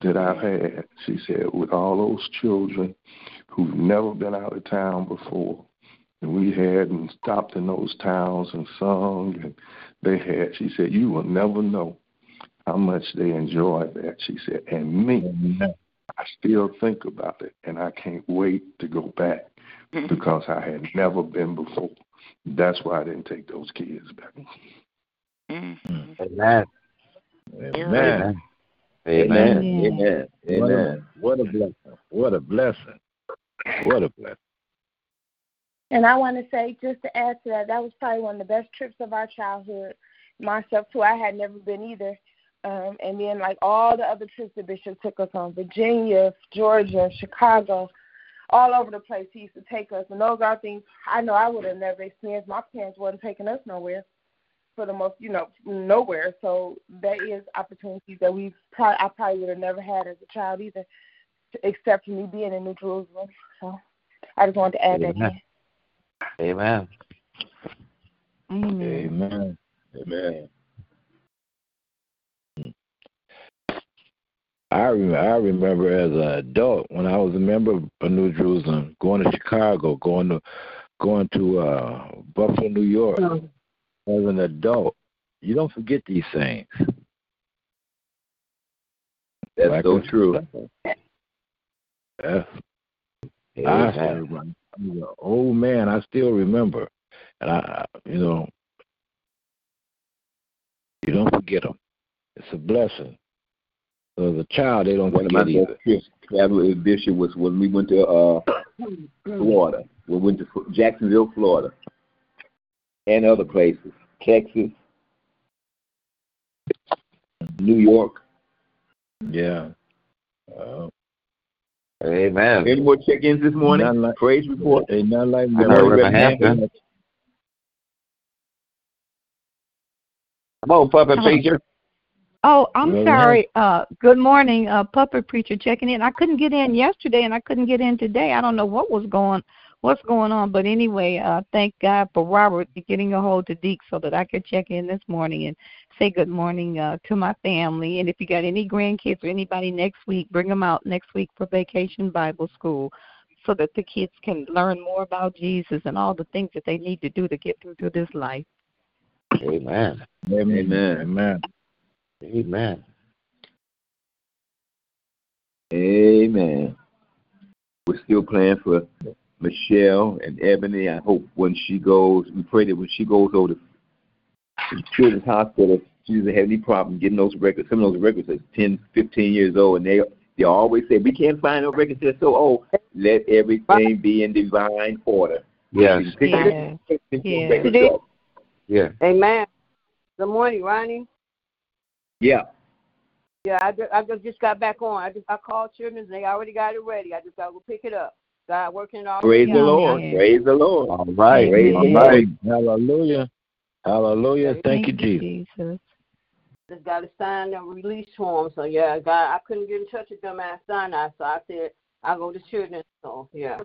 S12: that I've had. She said, with all those children who've never been out of town before. And we had and stopped in those towns and sung and they had she said, You will never know how much they enjoyed that. She said, and me, I still think about it and I can't wait to go back because I had never been before. That's why I didn't take those kids back.
S6: Mm-hmm. Amen. Amen.
S11: Amen. Amen. Amen.
S6: What a blessing. What a blessing. What a blessing.
S9: And I want to say, just to add to that, that was probably one of the best trips of our childhood. Myself, too, I had never been either. Um, and then, like all the other trips the bishop took us on Virginia, Georgia, Chicago, all over the place. He used to take us. And those are things I know I would have never experienced. My parents wasn't taking us nowhere for the most, you know, nowhere. So that is opportunities that we probably I probably would have never had as a child either, except for me being in New Jerusalem. So I just wanted to add
S11: Amen.
S9: that
S11: in. Amen.
S6: Amen. Amen. I remember, I remember as an adult when I was a member of New Jerusalem, going to Chicago, going to going to uh, Buffalo, New York. Oh as an adult, you don't forget these things.
S11: That's like so true.
S6: Yeah. I remember. I'm an old man. I still remember, and I, you know, you don't forget them. It's a blessing. So as a child, they don't
S11: One
S6: forget
S11: of my
S6: either.
S11: travel with Bishop was when we went to uh, Florida. We went to Jacksonville, Florida and other places, Texas, New York.
S6: Yeah. Uh,
S11: Amen. Any more check-ins this morning?
S6: Like,
S11: Praise report.
S6: Ain't not like
S11: I know Come on, puppet preacher.
S13: Oh, I'm
S6: Amen.
S13: sorry. Uh, good morning, uh, puppet preacher checking in. I couldn't get in yesterday, and I couldn't get in today. I don't know what was going, what's going on, but anyway, uh, thank God for Robert getting a hold to Deke so that I could check in this morning and say good morning uh, to my family. And if you got any grandkids or anybody next week, bring them out next week for Vacation Bible School, so that the kids can learn more about Jesus and all the things that they need to do to get through through this life.
S11: Amen.
S6: Amen.
S1: Amen.
S6: Amen.
S11: Amen.
S1: Amen. We're still praying for Michelle and Ebony. I hope when she goes, we pray that when she goes over to the Children's Hospital, she doesn't have any problem getting those records. Some of those records are 10, 15 years old, and they they always say, we can't find no records that so old. Let everything be in divine order.
S11: Yes.
S1: Pick
S13: Yeah.
S1: the- pick the
S13: Yeah.
S11: Yeah.
S3: Amen. Good morning, Ronnie.
S1: Yeah.
S3: Yeah, I just, I just got back on. I just I called children. They already got it ready. I just got to go pick it up. God working it all.
S1: Praise the Lord.
S13: Yeah.
S1: Praise the Lord.
S6: All right.
S1: Praise
S6: All
S1: the. Lord.
S6: Hallelujah. Hallelujah. Thank you, Jesus.
S13: Jesus.
S3: Just got to sign the release form. So yeah, God, I couldn't get in touch with them at Sinai, so I said I'll go to children. So yeah,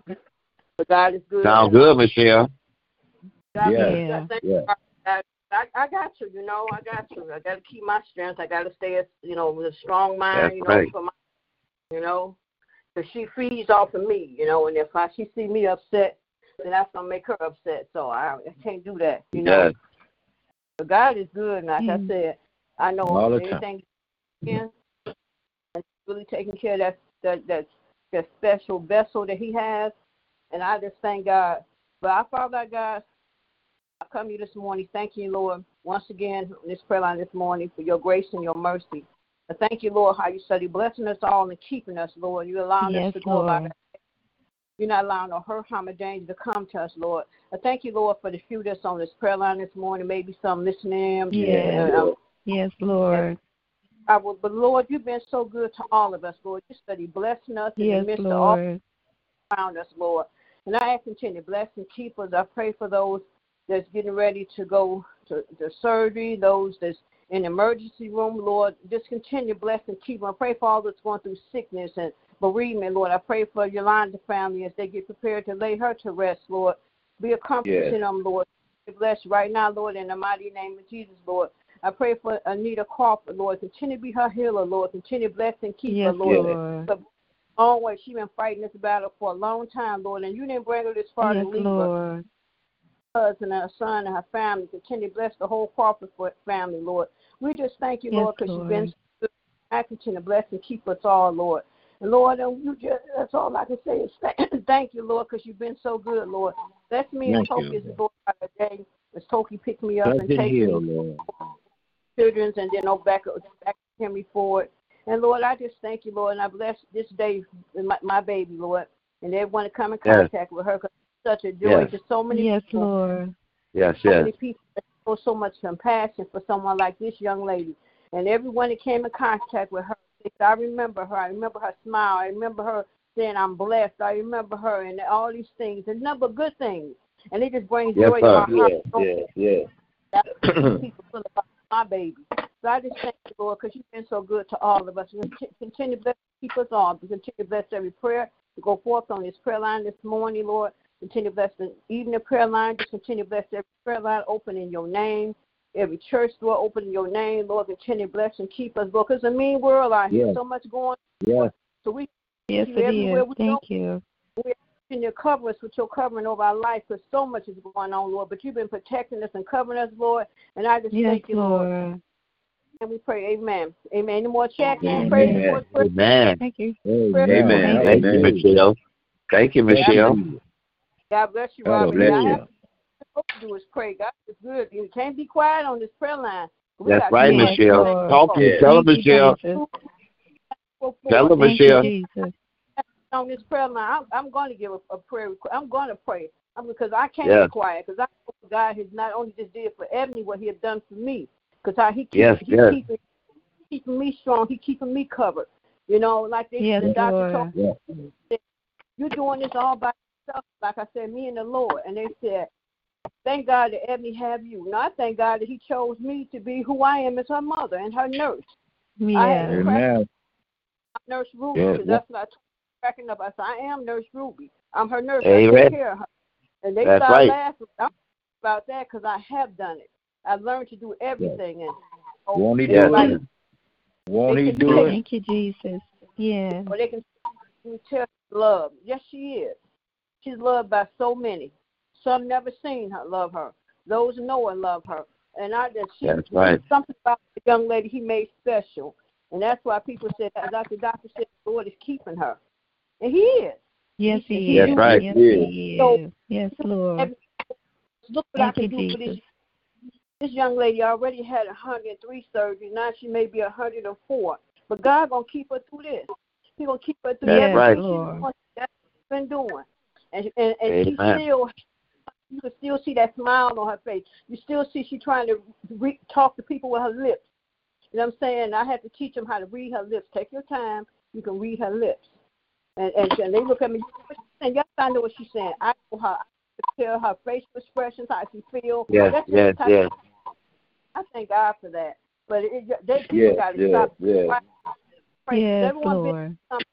S3: but God is good.
S11: Sounds good, Michelle.
S3: God,
S6: Yeah.
S13: Yeah.
S6: Yeah.
S3: I, I, I got you. You know, I got you. I got to keep my strength. I got to stay, you know, with a strong mind.
S11: That's
S3: you know,
S11: right.
S3: for my, you know, because she feeds off of me. You know, and if I she see me upset, then that's gonna make her upset. So I, I can't do that. You know.
S11: Yes.
S3: But God is good, and like
S13: Mm.
S3: I said, I know
S6: All the time.
S3: everything. In, and really taking care of that that that that special vessel that He has, and I just thank God. But our Father God, I come to you this morning, thanking you, Lord, once again on this prayer line this morning for your grace and your mercy. I thank you, Lord, how you study blessing us all and keeping us, Lord. You're allowing
S13: Yes,
S3: us to go about
S13: Lord.
S3: you're not allowing no hurt, harm, or danger to come to us, Lord. I thank you, Lord, for the few that's on this prayer line this morning, maybe some listening. in.
S13: Yes.
S3: Uh,
S13: Yes, Lord.
S3: I will, but Lord, you've been so good to all of us, Lord. You study blessing us in the midst of all around us, Lord. And I ask continue bless and keep us. I pray for those that's getting ready to go to, the surgery, those that's in the emergency room, Lord. Just continue to bless and keep them. I pray for all that's going through sickness and bereavement, Lord. I pray for Yolanda family as they get prepared to lay her to rest, Lord. Be a comfort
S1: Yes.
S3: to them, Lord. Bless right now, Lord, in the mighty name of Jesus, Lord. I pray for Anita Crawford, Lord. Continue to be her healer, Lord. Continue to bless and keep
S13: Yes,
S3: her, Lord.
S13: Lord.
S3: But long way she been fighting this battle for a long time, Lord, and you didn't bring her this far
S13: Yes,
S3: to leave her
S13: Lord.
S3: husband and her son and her family. Continue to bless the whole Crawford fa- family, Lord. We just thank you,
S13: Yes,
S3: Lord, because you've been
S13: Lord.
S3: so good. I continue to bless and keep us all, Lord. And Lord, and you just that's all I can say is thank, thank you, Lord, because you've been so good, Lord. Bless me and
S6: Thank you,
S3: Toki as Lord the day as Toki pick me up
S6: Touch
S3: and
S6: and
S3: take
S6: heal,
S3: me
S6: Lord.
S3: children's and then oh back back to him forward. And Lord, I just thank you, Lord, and I bless this day with my, my baby, Lord, and everyone to come in
S11: Yes.
S3: contact with her because such a joy
S11: Yes.
S3: to so many
S13: Yes,
S3: people
S13: Lord.
S11: Yes,
S3: so
S11: yes.
S3: many people that show so much compassion for someone like this young lady. And everyone that came in contact with her, I remember her. I remember her smile. I remember her saying, I'm blessed. I remember her and all these things, and number good things. And it just brings
S11: Yes,
S3: joy to my heart.
S1: Yes, yes, yes.
S3: That's what people feel about my baby. So I just thank you, Lord, because you've been so good to all of us. Continue to bless, keep us all. Continue to bless every prayer to go forth on this prayer line this morning, Lord. Continue to bless the, even the prayer line. Just continue to bless every prayer line open in your name. Every church door open in your name, Lord. Continue to bless and keep us, Lord. Because it's a mean world out here.
S6: Yes.
S3: So much going
S6: Yes.
S3: So we
S13: Yes,
S3: you
S13: it
S3: everywhere
S13: is.
S3: we
S13: Thank
S3: go.
S13: you.
S3: we're to cover us with your covering over our life because so much is going on, Lord. But you've been protecting us and covering us, Lord. And I just
S13: Yes,
S3: thank you, Lord.
S13: Lord.
S3: And we pray, Amen. Amen. Any more chat? Any
S13: Amen.
S3: praise reports? prayer?
S11: Amen.
S13: Thank you.
S6: Amen.
S1: Amen.
S11: Thank you, Michelle. Thank you, Michelle.
S3: God bless you,
S6: God
S3: Robert.
S6: bless
S3: I
S6: you.
S3: have to do is pray. God is good. You can't be quiet on this prayer line. We
S11: That's
S3: got
S11: right,
S3: so much
S13: Yes,
S11: Michelle.
S13: Lord.
S11: Talk to
S1: Yeah.
S11: tell her,
S13: Thank you,
S11: Michelle.
S13: Jesus.
S3: go
S11: Tell her,
S3: forward
S13: Thank you,
S11: Michelle.
S13: Jesus.
S3: on this prayer line. I'm, I'm going to give a, a prayer. requ- I'm going to pray I'm, because I can't
S11: Yes.
S3: be quiet because I know God has not only just did for Ebony what He has done for me because how He keeps
S11: Yes,
S3: he
S11: yes.
S3: keeping keeping me strong. He keeping me covered. You know, like they,
S13: Yes,
S3: the doctor told
S13: Lord.
S3: me, you're doing this all by yourself. Like I said, me and the Lord. And they said, thank God that Ebony have you. Now I thank God that He chose me to be who I am as her mother and her nurse. I had
S13: Yeah.
S3: to crack
S6: Amen.
S3: Nurse Ruby
S6: Yeah.
S3: that's what I told cracking up. I said, I am Nurse Ruby. I'm her nurse. I
S11: Amen.
S3: take care of her. And they
S11: That's
S3: started
S11: right.
S3: laughing about that because I have done it. I've learned to do everything. And oh,
S6: Won't he do
S3: like,
S6: it? Won't he do it?
S13: Thank you, Jesus. Yeah.
S3: Or they can tell love. Yes, she is. She's loved by so many. Some never seen her love her. Those know her love her. And I just she
S11: That's right.
S3: something about the young lady he made special. And that's why people said like the doctor said the Lord is keeping her. And he is.
S13: Yes,
S3: He-
S13: he
S3: he
S13: is.
S11: That's right.
S13: Yes,
S11: Yeah.
S13: he
S3: So-
S13: Yes, Lord.
S3: Look what I can
S13: you,
S3: do for this
S13: Jesus.
S3: this young lady already had 103 surgeries. Now she may be 104. But God gonna keep her through this. He gonna keep her through
S11: That's
S3: everything
S11: right.
S13: Lord.
S3: doing. That's what she's been doing, and and, and she still. You can still see that smile on her face. You still see she trying to re- talk to people with her lips. You know what I'm saying? I had to teach them how to read her lips. Take your time. You can read her lips. And and, and they look at me and yes, I know what she's saying. I know her. I can tell her facial expressions, how she feel.
S11: Yes,
S3: That's just
S11: yes,
S3: the type
S11: yes.
S3: I thank God for that. But it, it, they people
S1: Yes,
S3: got to
S1: yes,
S3: stop.
S1: yes.
S3: Praise-
S13: Yes,
S3: everyone
S13: Lord.
S3: through something.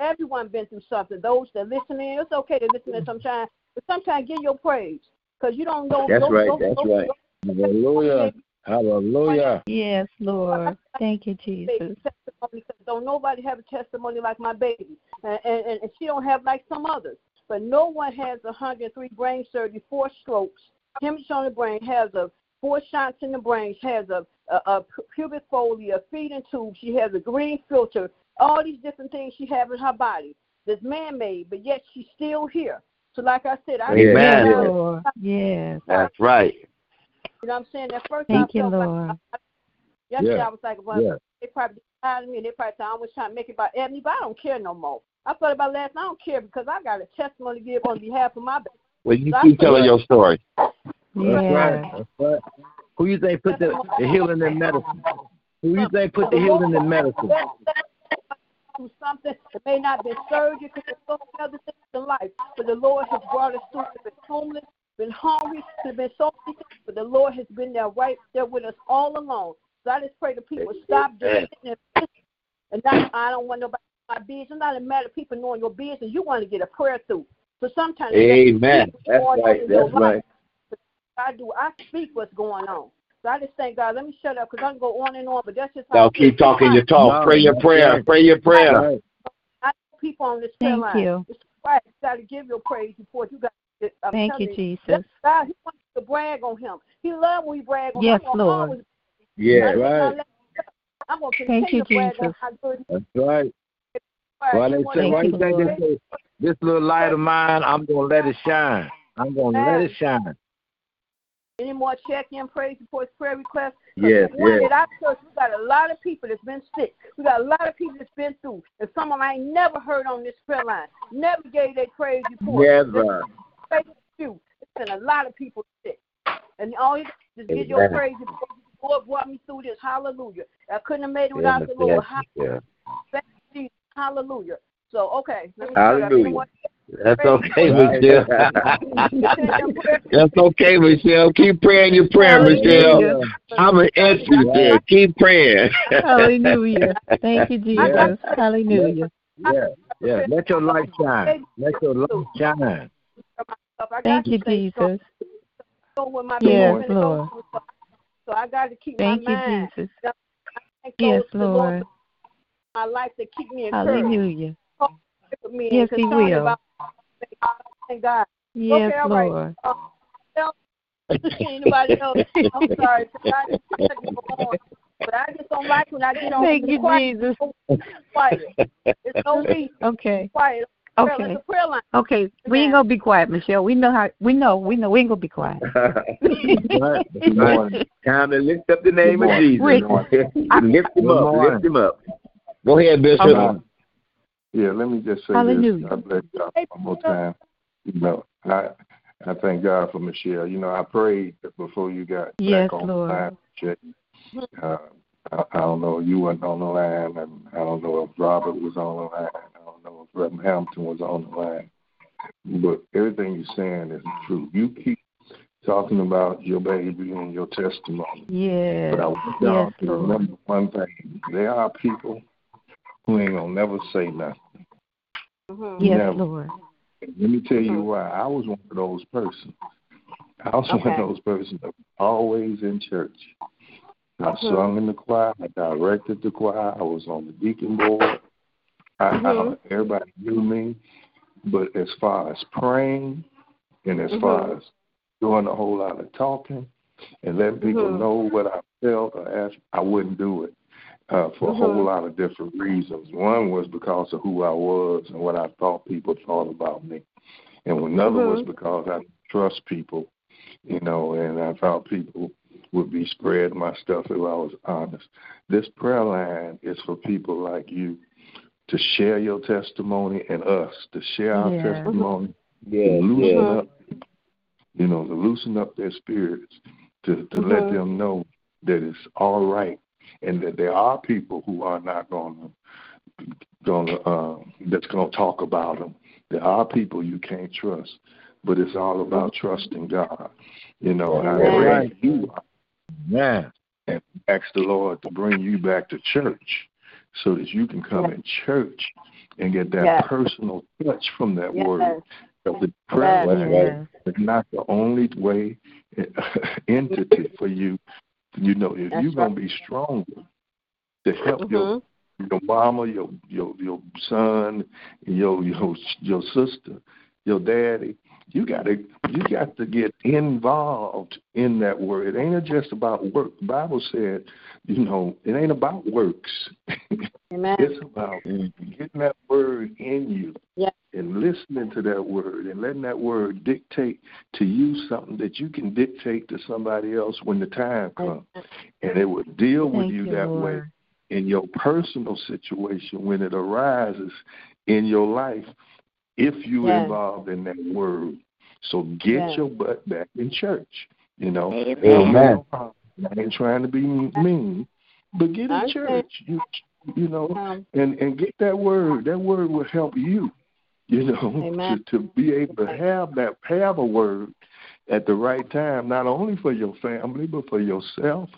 S3: Everyone been through something. Those that listen in, it's okay to listen in mm-hmm. sometimes, but sometimes give your praise because you don't know.
S1: That's
S3: those-
S1: right,
S3: those-
S1: that's
S3: those-
S1: right.
S6: Hallelujah. Hallelujah.
S13: Yes, Lord. Thank you, Jesus.
S3: baby don't nobody have a testimony like my baby, and, and and she don't have like some others. But no one has 103 brain surgery, four strokes, hemorrhage on the brain, has a four shots in the brain, has a a, a pubic Foley, a feeding tube, she has a green filter, all these different things she has in her body that's man-made, but yet she's still here. So like I said, I
S11: Amen.
S13: Yes,
S11: Yeah.
S13: Lord. Yes.
S11: That's right.
S3: You know what I'm saying? At first
S13: Thank
S3: I
S13: you,
S3: felt
S13: Lord.
S3: like yesterday
S6: Yeah.
S3: I was like, well,
S6: Yeah.
S3: they probably tired of me and they probably said I was trying to make it about Ebony, but I don't care no more. I thought about last night, I don't care because I got a testimony to give on behalf of my baby.
S11: Well, you
S3: So
S11: keep
S3: put-
S11: telling your story.
S6: That's
S13: Yeah.
S6: right. That's right. Who you think put the, the healing in medicine? Who you think put the healing in medicine?
S3: Through something that may not be surgery because there's so many other things in life. But the Lord has brought us through. We've been homeless, been hungry, there's been so many things, but the Lord has been there right there with us all along. So I just pray that people stop sitting there and not, I don't want nobody my business. It's not a matter of people knowing your business. You want to get a prayer through. So sometimes
S11: Amen.
S1: That's right. That's
S3: life.
S1: right.
S3: I do. I speak what's going on. So I just thank God. Let me shut up because I can go on and on, but that's just how
S11: Now
S3: I feel.
S11: keep talking your talk.
S6: No,
S11: Pray your prayer.
S6: right.
S11: Pray your prayer.
S6: Right.
S3: I know people on this
S13: Thank
S3: line.
S13: you.
S3: It's right. You got to give your praise report. You got. To, I'm
S13: Thank you, Jesus.
S3: that's God, he wants you to brag on him. He loves when we brag on
S13: Yes,
S3: him. I'm
S13: Lord.
S3: always-
S1: Yeah,
S6: right.
S3: I'm going to
S13: Thank you,
S3: to brag on
S13: Jesus.
S3: how good
S6: That's right.
S3: is.
S6: Why they say, why
S13: Thank
S6: you think
S13: you,
S6: this this little light of mine, I'm gonna let it shine. I'm gonna let it shine.
S3: Any more check-in, praise reports, prayer requests?
S1: Yes, yes.
S3: at our church, we got a lot of people that's been sick. We got a lot of people that's been through, and some of them I ain't never heard on this prayer line. Never gave their praise report.
S1: Never.
S3: Praise you. It's been a lot of people sick, and all you just give your praise report. The Lord brought me through this. Hallelujah. I couldn't have made it without the Lord.
S11: Yeah.
S3: Thank you, Jesus. Hallelujah. So okay.
S1: Hallelujah.
S3: Anyone-
S11: That's okay,
S6: Right.
S11: Michelle. That's okay, Michelle. Keep praying your prayer, Michelle.
S13: Hallelujah.
S11: I'm an entry there. Keep praying.
S13: Hallelujah. Thank you, Jesus. Hallelujah.
S6: Yeah, yeah. Let your light shine. Let your light shine.
S13: Thank you. Jesus.
S3: Go
S13: Yes. Lord.
S3: So I got to keep
S13: Thank
S3: my
S13: you,
S3: mind.
S13: Jesus.
S3: Thank
S13: Yes,
S3: those- the
S13: Lord.
S3: My life to keep me encouraged.
S13: Hallelujah. Yes, He will.
S3: About Thank God.
S13: Yes,
S3: okay, all right.
S13: Lord.
S3: Uh, anybody else? I'm sorry. I just I can go on, but I just don't like when I get on.
S13: Thank
S3: the
S13: you,
S3: quiet.
S13: Jesus.
S3: Quiet. It's no need.
S13: Okay.
S3: Quiet.
S13: Okay.
S3: It's a prayer line.
S13: Okay. We ain't gonna be quiet, Michelle. We know how we know, we know we ain't gonna be quiet.
S6: Right. Good morning.
S1: Time to lift up the name of Jesus.
S13: morning.
S1: lift him up. Lift him up.
S11: Go ahead, Bishop.
S6: Okay.
S12: Yeah, let me just say
S13: Hallelujah.
S12: this. God bless y'all one more time. You know, I I thank God for Michelle. You know, I prayed before you got
S13: Yes,
S12: back on
S13: Lord.
S12: the line. Uh, I, I don't know. You weren't on the line, and I don't know if Robert was on the line. I don't know if Reverend Hampton was on the line. But everything you're saying is true. You keep talking about your baby and your testimony.
S13: Yes.
S12: But I want y'all to
S13: Lord.
S12: remember one thing. There are people who ain't gonna never say nothing.
S13: Yes,
S12: Never.
S13: Lord.
S12: Let me tell you why. I was one of those persons. I was one of those persons that was always in church. I
S3: Mhm.
S12: sung in the choir. I directed the choir. I was on the deacon board. I,
S3: Mhm.
S12: I, everybody knew me. But as far as praying and as far
S3: Mhm.
S12: as doing a whole lot of talking and letting people
S3: Mhm.
S12: know what I felt or asked, I wouldn't do it uh, for a whole
S3: Mhm.
S12: lot of different reasons. One was because of who I was and what I thought people thought about me, and another was
S3: Mhm.
S12: because I trust people, you know, and I thought people would be spreading my stuff if I was honest. This prayer line is for people like you to share your testimony and us to share our
S13: Yeah.
S12: testimony,
S1: Yeah,
S12: to loosen
S1: yeah.
S12: up, you know, to loosen up their spirits, to to let
S3: Mhm.
S12: them know that it's all right, and that there are people who are not going to going to um, that's going to talk about them. There are people you can't trust, but it's all about trusting God. You know, I pray
S6: Right.
S12: you
S6: Yeah.
S12: and ask the Lord to bring you back to church so that you can come in church and get that
S3: Yes.
S12: personal touch from that
S3: Yes.
S12: word. Of the prayer
S3: Yes.
S12: is not the only way entity for you. You know, if
S3: That's
S12: you're gonna be stronger to help your
S3: Mhm.
S12: your mama, your your your son, your your your sister, your daddy. You gotta you got to get involved in that word. It ain't just about work. The Bible said, you know, it ain't about works.
S3: Amen.
S12: it's about getting that word in you
S3: Yeah.
S12: and listening to that word and letting that word dictate to you something that you can dictate to somebody else when the time comes. And it will deal with you
S13: you,
S12: that way in your personal situation when it arises in your life if you
S3: Yes.
S12: involved in that word. So get
S3: Yes.
S12: your butt back in church. You know,
S7: Amen.
S12: Don't
S6: Amen.
S12: no harm. I ain't trying to be mean, but get in
S3: understand.
S12: church. You you know,
S3: Um,
S12: and and get that word. That word will help you. You know, to to be able to have that have a word at the right time, not only for your family but for yourself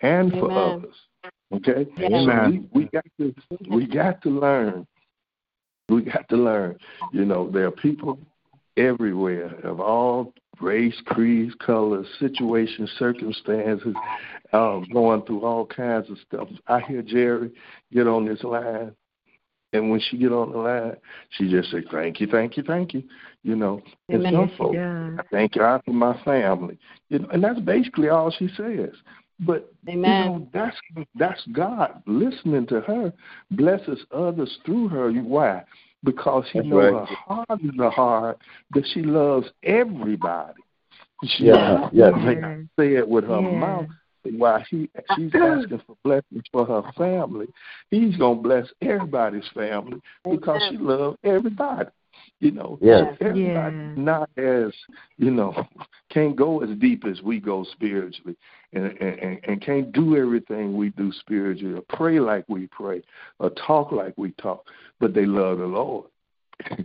S12: and for others. Okay,
S3: Yes.
S12: so we we got to we got to learn. We got to learn. You know, there are people everywhere of all race, creeds, colors, situations, circumstances, um, going through all kinds of stuff. I hear Jerry get on this line, and when she get on the line, she just say, "Thank you, thank you, thank you." You know, and
S3: Amen.
S12: some folks,
S13: does.
S12: I thank God for my family. You know, and that's basically all she says. But
S3: Amen.
S12: you know, that's that's God listening to her blesses others through her. Why? Because He
S1: That's
S12: knows
S1: right.
S12: her heart is a heart that she loves everybody. She
S1: Yeah,
S12: doesn't
S1: yes.
S12: like say it with her
S13: Yes.
S12: mouth. While she she's asking for blessings for her family, he's gonna bless everybody's family because she loves everybody. You know,
S1: Yes.
S12: everybody
S13: Yes.
S12: not as you know can't go as deep as we go spiritually, and, and and can't do everything we do spiritually, or pray like we pray, or talk like we talk, but they love the Lord.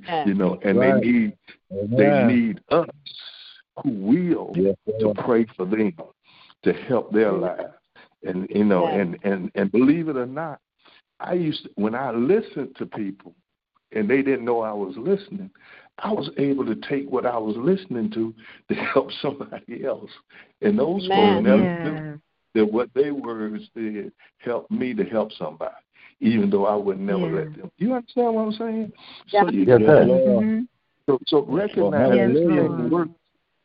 S3: Yes.
S12: you know, and
S6: Right.
S12: they need they need us who will
S6: Yes,
S12: to pray for them to help their lives. And you know,
S3: Yes.
S12: and and and believe it or not, I used to, when I listened to people and they didn't know I was listening, I was able to take what I was listening to to help somebody else. And those folks
S3: Amen.
S12: never that what their words did helped me to help somebody, even though I would never
S13: Yes.
S12: let them. Do you understand what I'm saying?
S3: Yeah.
S12: So you
S1: Yes, sir.
S13: Mhm.
S12: so, so recognize
S13: Yes,
S12: this thing works.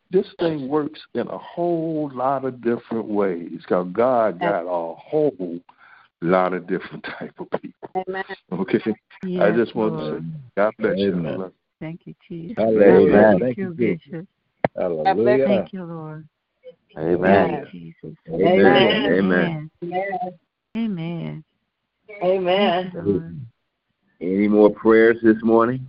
S12: This thing works in a whole lot of different ways because God got a whole lot of different type of people.
S3: Amen.
S12: Okay, I just want to say, God bless you.
S6: Amen.
S12: Love
S13: Thank you, Jesus.
S6: Hallelujah.
S1: Amen.
S13: Thank
S6: Thank
S13: you,
S6: you,
S13: Bishop.
S6: Hallelujah.
S13: Thank you, Lord.
S1: Amen.
S13: Thank you, Jesus.
S1: Amen.
S13: Amen.
S3: Amen.
S13: Amen.
S3: Amen.
S13: Lord.
S1: Any more prayers this morning?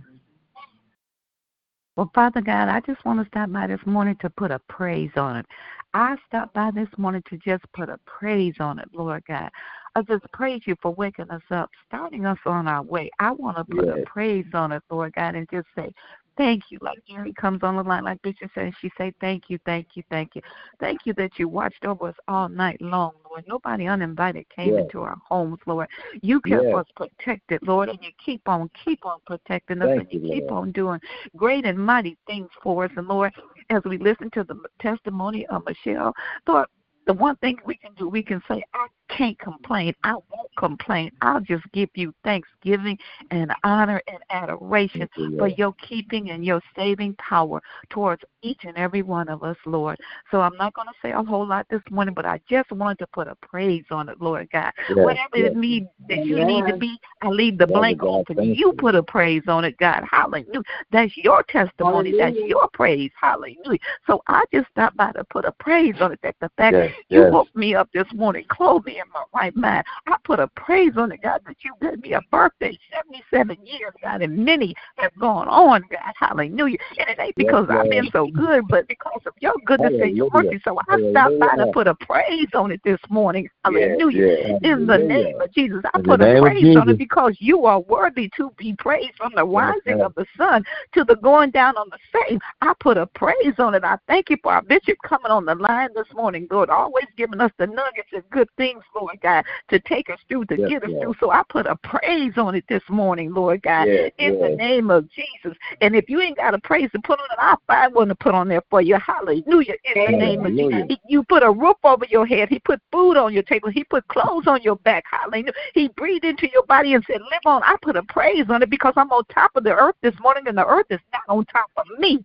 S13: Well, Father God, I just want to stop by this morning to put a praise on it. I stopped by this morning to just put a praise on it, Lord God. I just praise you for waking us up, starting us on our way. I want to put a praise on it, Lord God, and just say, thank you. Like Jerry comes on the line, like Bishop says, she say thank you, thank you, thank you. Thank you that you watched over us all night long, Lord. Nobody uninvited came
S14: Yes.
S13: into our homes, Lord. You kept
S14: Yes.
S13: us protected, Lord, and you keep on, keep on protecting us,
S14: Thank
S13: and you,
S14: you,
S13: keep on doing great and mighty things for us. And Lord, as we listen to the testimony of Michelle, Lord, the one thing we can do, we can say, I can't complain. I won't complain. I'll just give you thanksgiving and honor and adoration
S14: you,
S13: for your keeping and your saving power towards each and every one of us, Lord. So I'm not going to say a whole lot this morning, but I just wanted to put a praise on it, Lord God.
S14: Yes,
S13: Whatever
S14: yes.
S13: it need that you need to be, I leave the
S14: Father
S13: blank
S14: God,
S13: open.
S14: thank
S13: You put a praise on it, God. Hallelujah. That's your testimony. That's your praise. Hallelujah. So I just stopped by to put a praise on it. That the fact
S14: Yes,
S13: you
S14: yes.
S13: woke me up this morning, clothed me in my right mind. I put a praise on it, God, that you gave me a birthday, 77 years, God, and many have gone on, God. Hallelujah. And it ain't
S14: Yes,
S13: because I've been so good, but because of your goodness and your
S14: Hallelujah.
S13: mercy. So I stopped by to put a praise on it this morning. Hallelujah.
S14: yes.
S13: In the name of Jesus, I
S14: In
S13: put a praise on it because you are worthy to be praised from the rising of the sun to the going down on the same. I put a praise on it. I thank you for our bishop coming on the line this morning, Lord, always giving us the nuggets and good things, Lord God, to take us through, to
S14: Yes,
S13: get us
S14: Lord.
S13: through. So I put a praise on it this morning, Lord God,
S14: Yes,
S13: in the name of Jesus. And if you ain't got a praise to put on it, I'll find one to put on there for you. Hallelujah. In the name of Jesus. He- You put a roof over your head. He put food on your table. He put clothes on your back. Hallelujah. He breathed into your body and said, Live on. I put a praise on it because I'm on top of the earth this morning and the earth is not on top of me.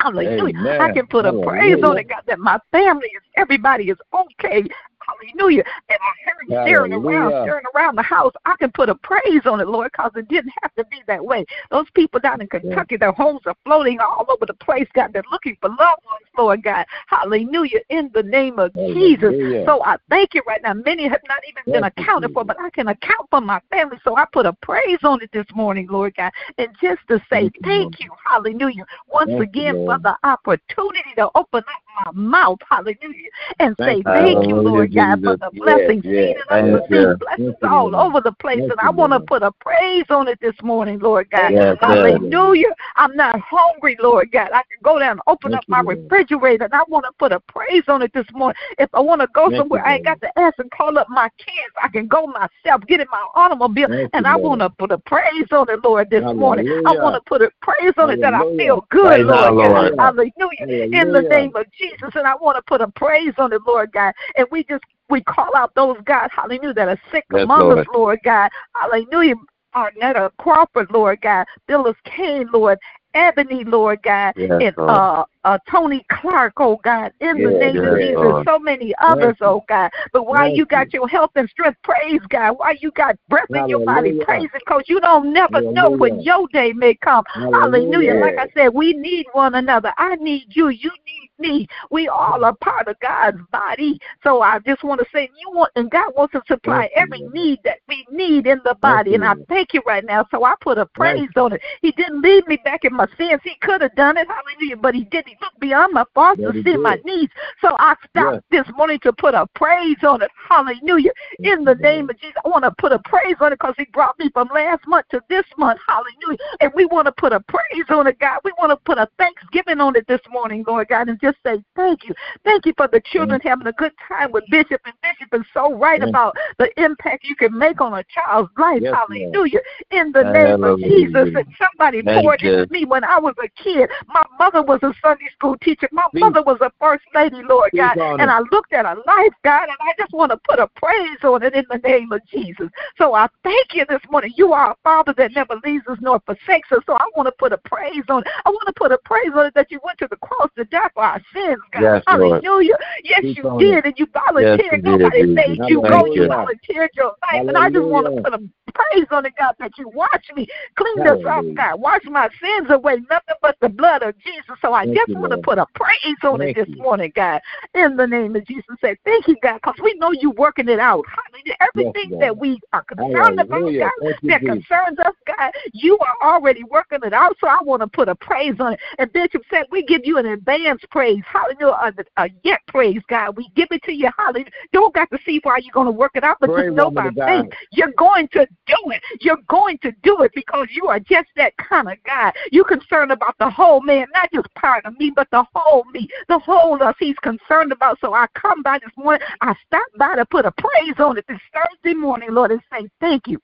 S13: Hallelujah. I can put a praise on it, God, that my family is, everybody is okay. Hallelujah. And I heard you staring around, staring around the house. I can put a praise on it, Lord, because it didn't have to be that way. Those people down in Kentucky, their homes are floating all over the place, God. They're looking for loved ones, Lord God. Hallelujah. In the name of Jesus. So I thank you right now. Many have not even been accounted for, but I can account for my family. So I put a praise on it this morning, Lord God. And just to say
S14: Thank you,
S13: thank you, hallelujah, once
S14: Thank you,
S13: again for the opportunity to open up my mouth, hallelujah, and say
S14: Thank you,
S13: thank
S14: Lord.
S13: you, Lord God, for the blessings, seen and
S14: Thank
S13: blessings all over the place. And I want to put a praise on it this morning, Lord God.
S14: Yes.
S13: Hallelujah. I'm not hungry, Lord God. I can go down and open up my refrigerator, and I want to put a praise on it this morning. If I want to go somewhere, I ain't got to ask and call up my kids. I can go myself, get in my automobile, and I want to put a praise on it, Lord, this morning. I want to put a praise on it that I feel good,
S11: Right
S13: Lord God.
S11: Lord.
S13: Hallelujah. In the name of Jesus. And I want to put a praise on it, Lord God. And we just we call out those God, hallelujah, that are sick
S11: Yes,
S13: among
S11: Lord.
S13: us, Lord God. Hallelujah. Arnetta Crawford, Lord God. Phyllis Kane, Lord. Ebony, Lord God,
S11: Yes,
S13: and
S11: Lord.
S13: uh, uh, Tony Clark, oh God, in the name of Jesus,
S11: Lord.
S13: so many others,
S14: Thank
S13: oh God. But while
S14: Thank
S13: you got your health and strength, praise God. While you got breath in your body, praise it, because you don't never know when your day may come. Hallelujah.
S14: Hallelujah.
S13: Like I said, we need one another. I need you. You need me. We all are part of God's body. So I just want to say, you want, and God wants to supply every need that we need in the body. And I thank you right now. So I put a praise on it. He didn't leave me back in my sins. He could have done it. Hallelujah. But he didn't. He looked beyond my faults to see my needs. So I stopped
S14: Yes.
S13: this morning to put a praise on it. Hallelujah. In the name of Jesus, I want to put a praise on it because He brought me from last month to this month. Hallelujah. And we want to put a praise on it, God. We want to put a thanksgiving on it this morning, Lord God, and just say thank you. Thank you for the children having a good time with Bishop. And Bishop is so right about the impact you can make on a child's life.
S14: Yes.
S13: Hallelujah. In the name of Jesus.
S11: Hallelujah.
S13: And somebody poured into me when I was a kid. My mother was a Sunday school teacher. My
S14: Speak.
S13: mother was a first lady, Lord
S14: Speak
S13: God.
S14: on
S13: And. I looked at her life, God, and I just want to put a praise on it in the name of Jesus. So I thank you this morning. You are a Father that never leaves us nor forsakes us. So I want to put a praise on it. I want to put a praise on it that you went to the cross to die for our sins, God.
S11: Yes, Lord.
S13: Hallelujah. Yes,
S14: Speak
S13: you
S14: on
S13: did, and you
S11: Yes,
S13: volunteered.
S11: did,
S13: Nobody
S11: Jesus.
S13: made you go. You
S11: you.
S13: volunteered your life. And I just want to put a praise on it, God, that you washed me, cleaned us up, God. Wash my sins away. Nothing but the blood of Jesus. So I
S14: Thank
S13: just want to put a praise on it this
S14: you.
S13: morning, God in the name of Jesus. Say, thank you, God, because we know you're working it out. Hallelujah. Everything
S14: God.
S13: that we are concerned about, God,
S14: you,
S13: that
S14: Jesus.
S13: concerns us, God, you are already working it out. So I want to put a praise on it. And Bishop said, we give you an advance praise. Hallelujah. A, a yet praise, God. We give it to you. Hallelujah. Don't got to see why you're going to work it out, but
S6: Pray,
S13: just know by faith you're going to do it. You're going to do it because you are just that kind of God. You're concerned about the whole man, not just part of me, but the whole me, the whole us. He's concerned about. So I come by this morning. I stopped by to put a praise on it this Thursday morning, Lord, and say thank you.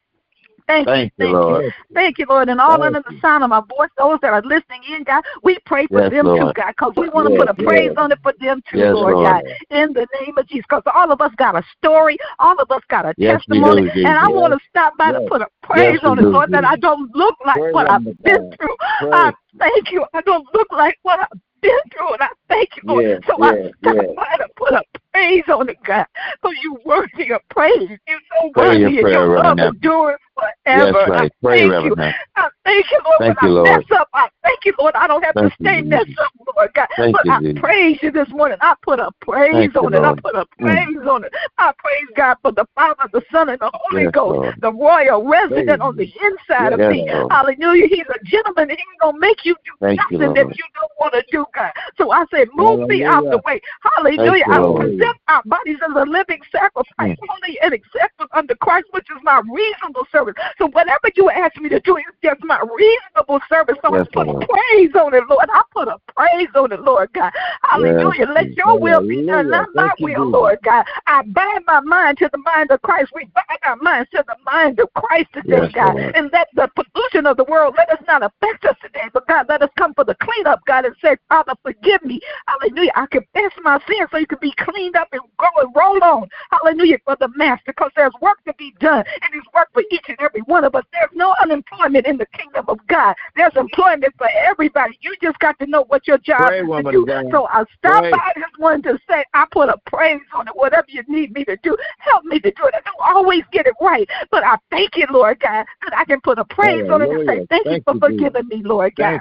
S13: Thank,
S11: Thank
S13: you, thank
S11: Lord.
S13: you, thank you, Lord, and all
S6: Thank
S13: under the sound of my voice, those that are listening in, God, we pray for
S11: Yes,
S13: them too, God, because we want to
S6: Yes,
S13: put a praise
S6: yes.
S13: on it for them too, Lord,
S11: Lord.
S13: God, in the name of Jesus, because all of us got a story, all of us got a testimony,
S11: do,
S13: and I want to stop by to put a praise on it,
S11: do,
S13: Lord, that I don't look like what I've been
S6: God.
S13: through. I thank you. I don't look like what I've been through, and I thank you, Lord. So I stop by to put a praise on it, God, because you worthy of praise. You're so
S11: Pray your
S13: worthy, and
S11: prayer
S13: your
S11: right
S13: love
S11: now.
S13: endures
S11: Yes,
S13: forever.
S11: right.
S13: I thank
S11: right
S13: you.
S11: now.
S13: I thank you, Lord.
S11: Thank
S13: when
S11: you,
S13: I
S11: Lord.
S13: mess up, I thank you, Lord. I don't have
S11: Thank
S13: to
S11: you,
S13: stay
S11: Jesus.
S13: messed up, Lord God.
S11: Thank
S13: but
S11: you,
S13: I
S11: Jesus.
S13: praise you this morning. I put a praise
S11: Thank you,
S13: on it. I put a
S11: Mm.
S13: praise on it. I praise God for the Father, the Son, and the Holy
S11: Yes,
S13: Ghost,
S11: Lord.
S13: the royal resident
S6: Praise
S13: on the inside of me.
S11: Lord.
S13: Hallelujah. He's a gentleman. He ain't gonna make you do
S11: Thank you,
S13: nothing that you don't want to do, God. So I say, move me out the way. Hallelujah.
S11: Thank you,
S13: I
S11: Lord.
S13: Present our bodies as a living sacrifice,
S11: Mm.
S13: holy and acceptable under Christ, which is my reasonable service. So whatever you ask me to do is just my reasonable service. So
S11: Yes,
S13: I put
S11: Lord.
S13: a praise on it, Lord. I put a praise on it, Lord God. Hallelujah. Let your will be done, not my will, Lord God. I bind my mind to the mind of Christ. We bind our minds to the mind of Christ today,
S11: Yes,
S13: God.
S11: Lord.
S13: And that the pollution of the world let us not affect us today. But God, let us come for the cleanup, God, and say, Father, forgive me. Hallelujah. I confess my sins so you can be cleaned up and go and roll on. Hallelujah for the master. Because there's work to be done. And it's work for each and every one of us. There's no unemployment in the kingdom of God. There's employment for everybody. You just got to know what your job
S6: Pray,
S13: is to do.
S6: God.
S13: So I stop
S6: Pray.
S13: by this one to say, I put a praise on it. Whatever you need me to do, help me to do it. I don't always get it right, but I thank you, Lord God, that I can put a praise on it and say,
S6: Hallelujah.
S13: thank, you for
S6: you,
S13: forgiving me, Lord God.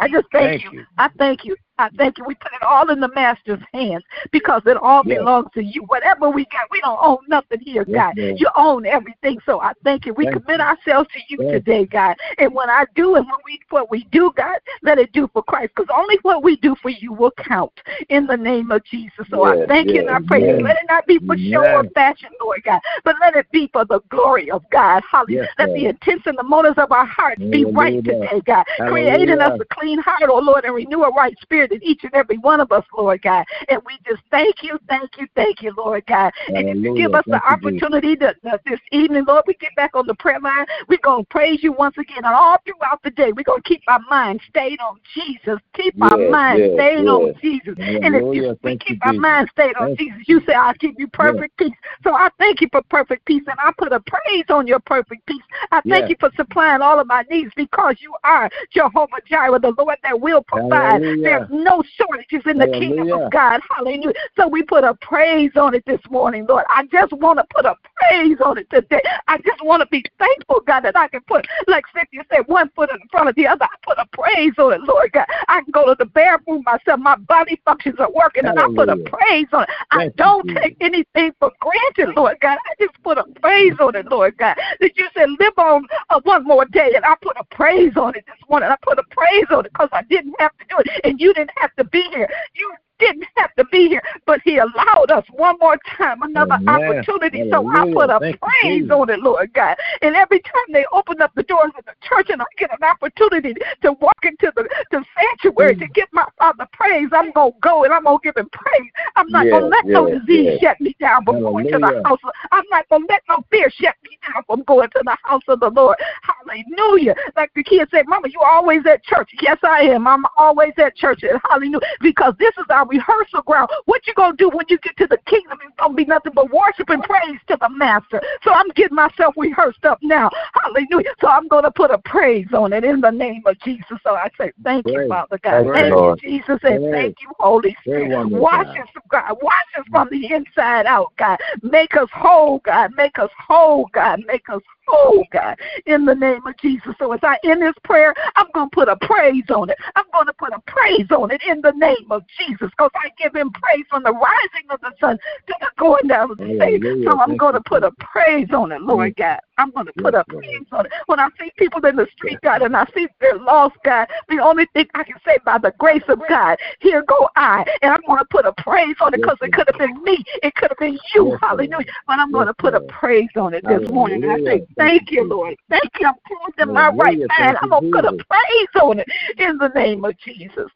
S13: I just thank,
S6: Thank
S13: you.
S6: you.
S13: I thank you. I thank you. We put it all in the Master's hands because it all
S6: Yes.
S13: belongs to you. Whatever we got, we don't own nothing here,
S6: Yes,
S13: God. You own everything. So I thank you. We
S6: Thank
S13: commit
S6: you.
S13: ourselves to you
S6: Thank
S13: today, God. And when I do and when we what we do, God, let it do for Christ. Because only what we do for you will count in the name of Jesus. So I
S1: Yes,
S13: thank you and I
S1: yes,
S13: praise you. Let it not be for show or fashion, Lord God, but let it be for the glory of God. Hallelujah.
S6: Yes,
S13: let the intents and the motives of our hearts be right today, God. Creating us a clean heart, oh Lord, and renew a right spirit in each and every one of us, Lord God. And we just thank you, thank you, thank you, Lord God. And if you give us the
S6: Thank Jesus.
S13: opportunity to, to- this evening, Lord, we get back on the prayer line. We're going to praise you once again. And all throughout the day, we're going to keep our mind stayed on Jesus. Keep our
S1: Yes,
S13: mind
S1: yes,
S13: stayed on
S1: yes.
S13: Jesus. And if you, we
S6: Thank you,
S13: keep our
S6: Jesus.
S13: mind stayed on
S6: Thank
S13: Jesus, you say, I'll give you perfect peace. So I thank you for perfect peace, and I put a praise on your perfect peace. I thank you for supplying all of my needs because you are Jehovah Jireh, the Lord that will provide.
S6: Hallelujah.
S13: There's no shortages in the kingdom of God. Hallelujah. So we put a praise on it this morning, Lord. I just want to put a praise on it today. I just want to be thankful, God, that I can put, like Cynthia said, one foot in front of the other. I put a praise on it, Lord God. I can go to the bathroom myself. My body functions are working, and I put a praise on it. I
S6: Thank you,
S13: don't
S6: Jesus.
S13: take anything for granted, Lord God. I just put a praise on it, Lord God. That you said live on uh, one more day, and I put a praise on it this morning. I put a praise on it because I didn't have to do it, and you didn't have to be here. You didn't have to be here, but he allowed us one more time, another
S6: Amen.
S13: opportunity. So I put a
S6: Thank
S13: praise
S6: Jesus.
S13: on it, Lord God. And every time they open up the doors of the church and I get an opportunity to walk into the, the sanctuary to mm. give my Father praise, I'm going to go and I'm going to give him praise. I'm not going to
S1: Yes,
S13: let no disease
S1: yes.
S13: shut me down from going to the house. I'm not going to let no fear shut me down from going to the house of the Lord. Hallelujah. Like the kids said, Mama, you always at church. Yes, I am. I'm always at church. Hallelujah. Because this is our rehearsal ground. What you going to do when you get to the kingdom? It's to be nothing but worship and praise to the Master. So I'm getting myself rehearsed up now. Hallelujah. So I'm going to put a praise on it in the name of Jesus. So I say, thank you. Father God.
S11: Thank you,
S13: Thank you,
S11: Lord.
S13: Jesus. And thank you, Holy Spirit. Wash us, God. Wash us from the inside out, God. Make us whole, God. Make us whole, God. Make us
S14: Oh God, in the name of Jesus. So as I end this prayer, I'm going to put a praise on it. I'm going to put a praise on it in the name of Jesus because I give him praise from the rising of the sun to the going down of the day. So I'm going to put a praise on it, Lord God. I'm going to put a pins on it. When I see people in the street, God, and I see they're lost, God, the only thing I can say by the grace of God, here go I. And I'm going to put a praise on it because it could have been me. It could have been you. Hallelujah. But I'm going to put a praise on it this morning. I say, thank you, Lord. Thank you. I'm closing my right hand. I'm going to put a praise on it in the name of Jesus.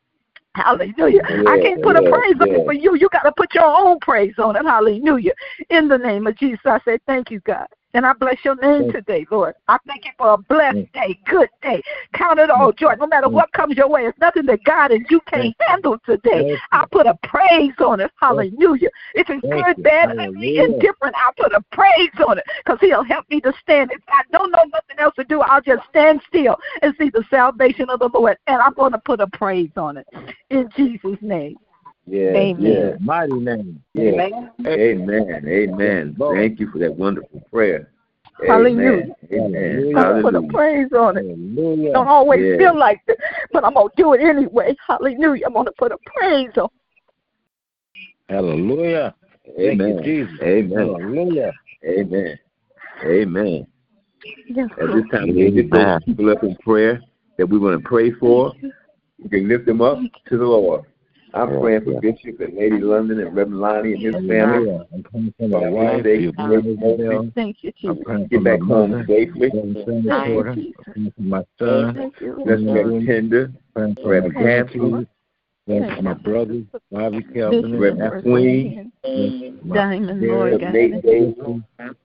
S14: Hallelujah.
S1: Yeah,
S14: I can't put
S1: yeah,
S14: a praise
S1: yeah.
S14: on it for you. You got to put your own praise on it. Hallelujah. In the name of Jesus, I say thank you, God. And I bless your name today, Lord. I thank you for a blessed day, good day. Count it all joy. No matter what comes your way, it's nothing that God and you can't handle today. I put a praise on it. Hallelujah. If it's good, bad, ugly, indifferent, I put a praise on it because He'll help me to stand. If I don't know nothing else to do, I'll just stand still and see the salvation of the Lord. And I'm going to put a praise on it in Jesus' name.
S1: Yes,
S14: Amen.
S1: yes.
S6: Mighty name.
S1: Yes. Amen. Amen. Amen. Thank you for that wonderful prayer.
S14: Hallelujah.
S1: Amen. Hallelujah.
S14: I'm going to put a praise on it. Hallelujah. Don't always
S1: yes.
S14: feel like it, but I'm going to do it anyway. Hallelujah. I'm going to put a praise on
S6: Hallelujah. Amen. Thank you, Jesus.
S1: Amen.
S6: Hallelujah.
S1: Amen. Amen.
S14: Yes.
S1: At this time, Amen. we lift people up in prayer that we want to pray for. We can lift them up to the Lord. I'm yeah, praying for yeah. Bishop and Lady London and Reverend Lonnie and his family.
S6: Yeah. I'm praying for my wife.
S14: Thank you, Jesus.
S6: I'm
S1: get back home safely.
S6: I'm praying for my son.
S14: That's
S1: Reverend Tender.
S6: Praying for
S1: Reverend
S6: Gaffney. Praying for my brother, Bobby Calvin.
S1: Reverend Queen.
S14: Diamond, Lord God.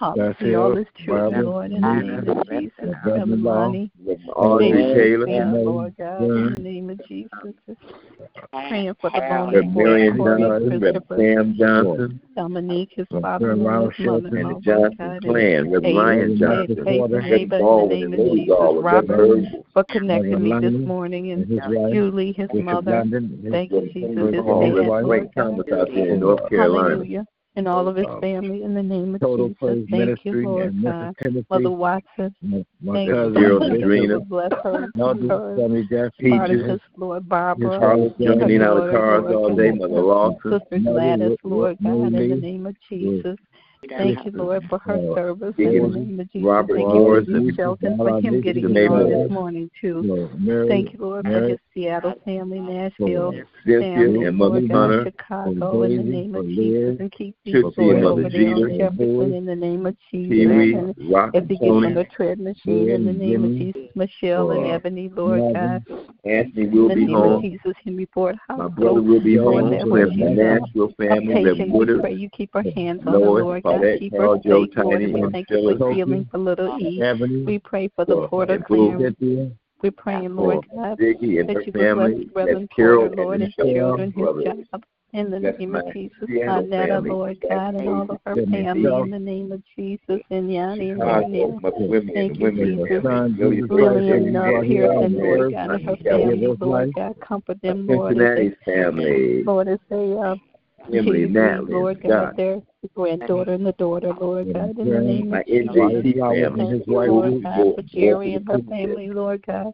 S14: Policy, all his children, Lord, in the name of Jesus.
S6: Brother
S14: Lonnie,
S1: Audrey Taylor,
S14: Lord God, in the name of Jesus. Praying for the
S1: moment. Marion Donovan, Sam Johnson,
S14: Dominique, his father, and his mother,
S1: and the Johnson clan,
S14: with
S1: Ryan Johnson,
S14: Rick
S1: Baldwin, and
S14: Lily
S1: Baldwin,
S14: Robert, for connecting me this morning,
S6: and
S14: Julie, his mother. Thank you, Jesus.
S6: This
S1: day,
S14: Lord. Hallelujah and all of his family in the name of
S6: Total
S14: Jesus. Thank you, Lord God.
S6: Timothy,
S14: Mother Watson,
S6: my, my
S14: thank
S6: cousin,
S14: you.
S1: Adrena,
S14: bless her.
S6: Elder
S14: Articus, Lord Barbara,
S1: jumping out of cars all day, Mother Lawson,
S14: Sister Gladys, Lord God, in the name of Jesus. Thank you, Lord, for her service in the name of Jesus.
S1: Robert
S14: Thank you,
S1: Lord,
S14: Mr. Shelton, for him getting here on this morning, too. Thank you, Lord, for his Seattle family, Nashville family,
S1: and Mother Hunter,
S14: Chicago, in the name of Jesus. And keep
S1: boys
S14: over there on Jefferson in the name of Jesus. If he gets on the tread machine in the name of Jesus, Michelle and Ebony, Lord God.
S1: Anthony will be home.
S14: Jesus, Henry Ford,
S1: my brother will be home.
S14: So there's
S1: Nashville family
S14: that
S1: would
S14: pray You keep our hands on
S1: the
S14: Lord. Claudette,
S1: Carl, Joe, Tiny,
S14: and thank you for healing for little E. We pray for the Porter clear. We
S1: pray,
S14: Lord God, that you
S1: family, bless
S14: Reverend
S1: Carol,
S14: Lord,
S1: and
S14: his children, his job. In the
S1: That's
S14: name of Jesus,
S1: That
S14: Anetta, Lord God, and all of her family, in the name of Jesus, and Yanni, and
S1: Daniel.
S14: Thank you, Jesus.
S6: Really in love
S14: here,
S6: and
S14: Lord God, and her family, Lord God, comfort them, Lord.
S1: Cincinnati's family.
S14: Lord, as they, uh, Jesus, Lord God, their the granddaughter and the daughter, Lord God, in the name of Jesus. Lord God, for Jerry and her family, Lord God.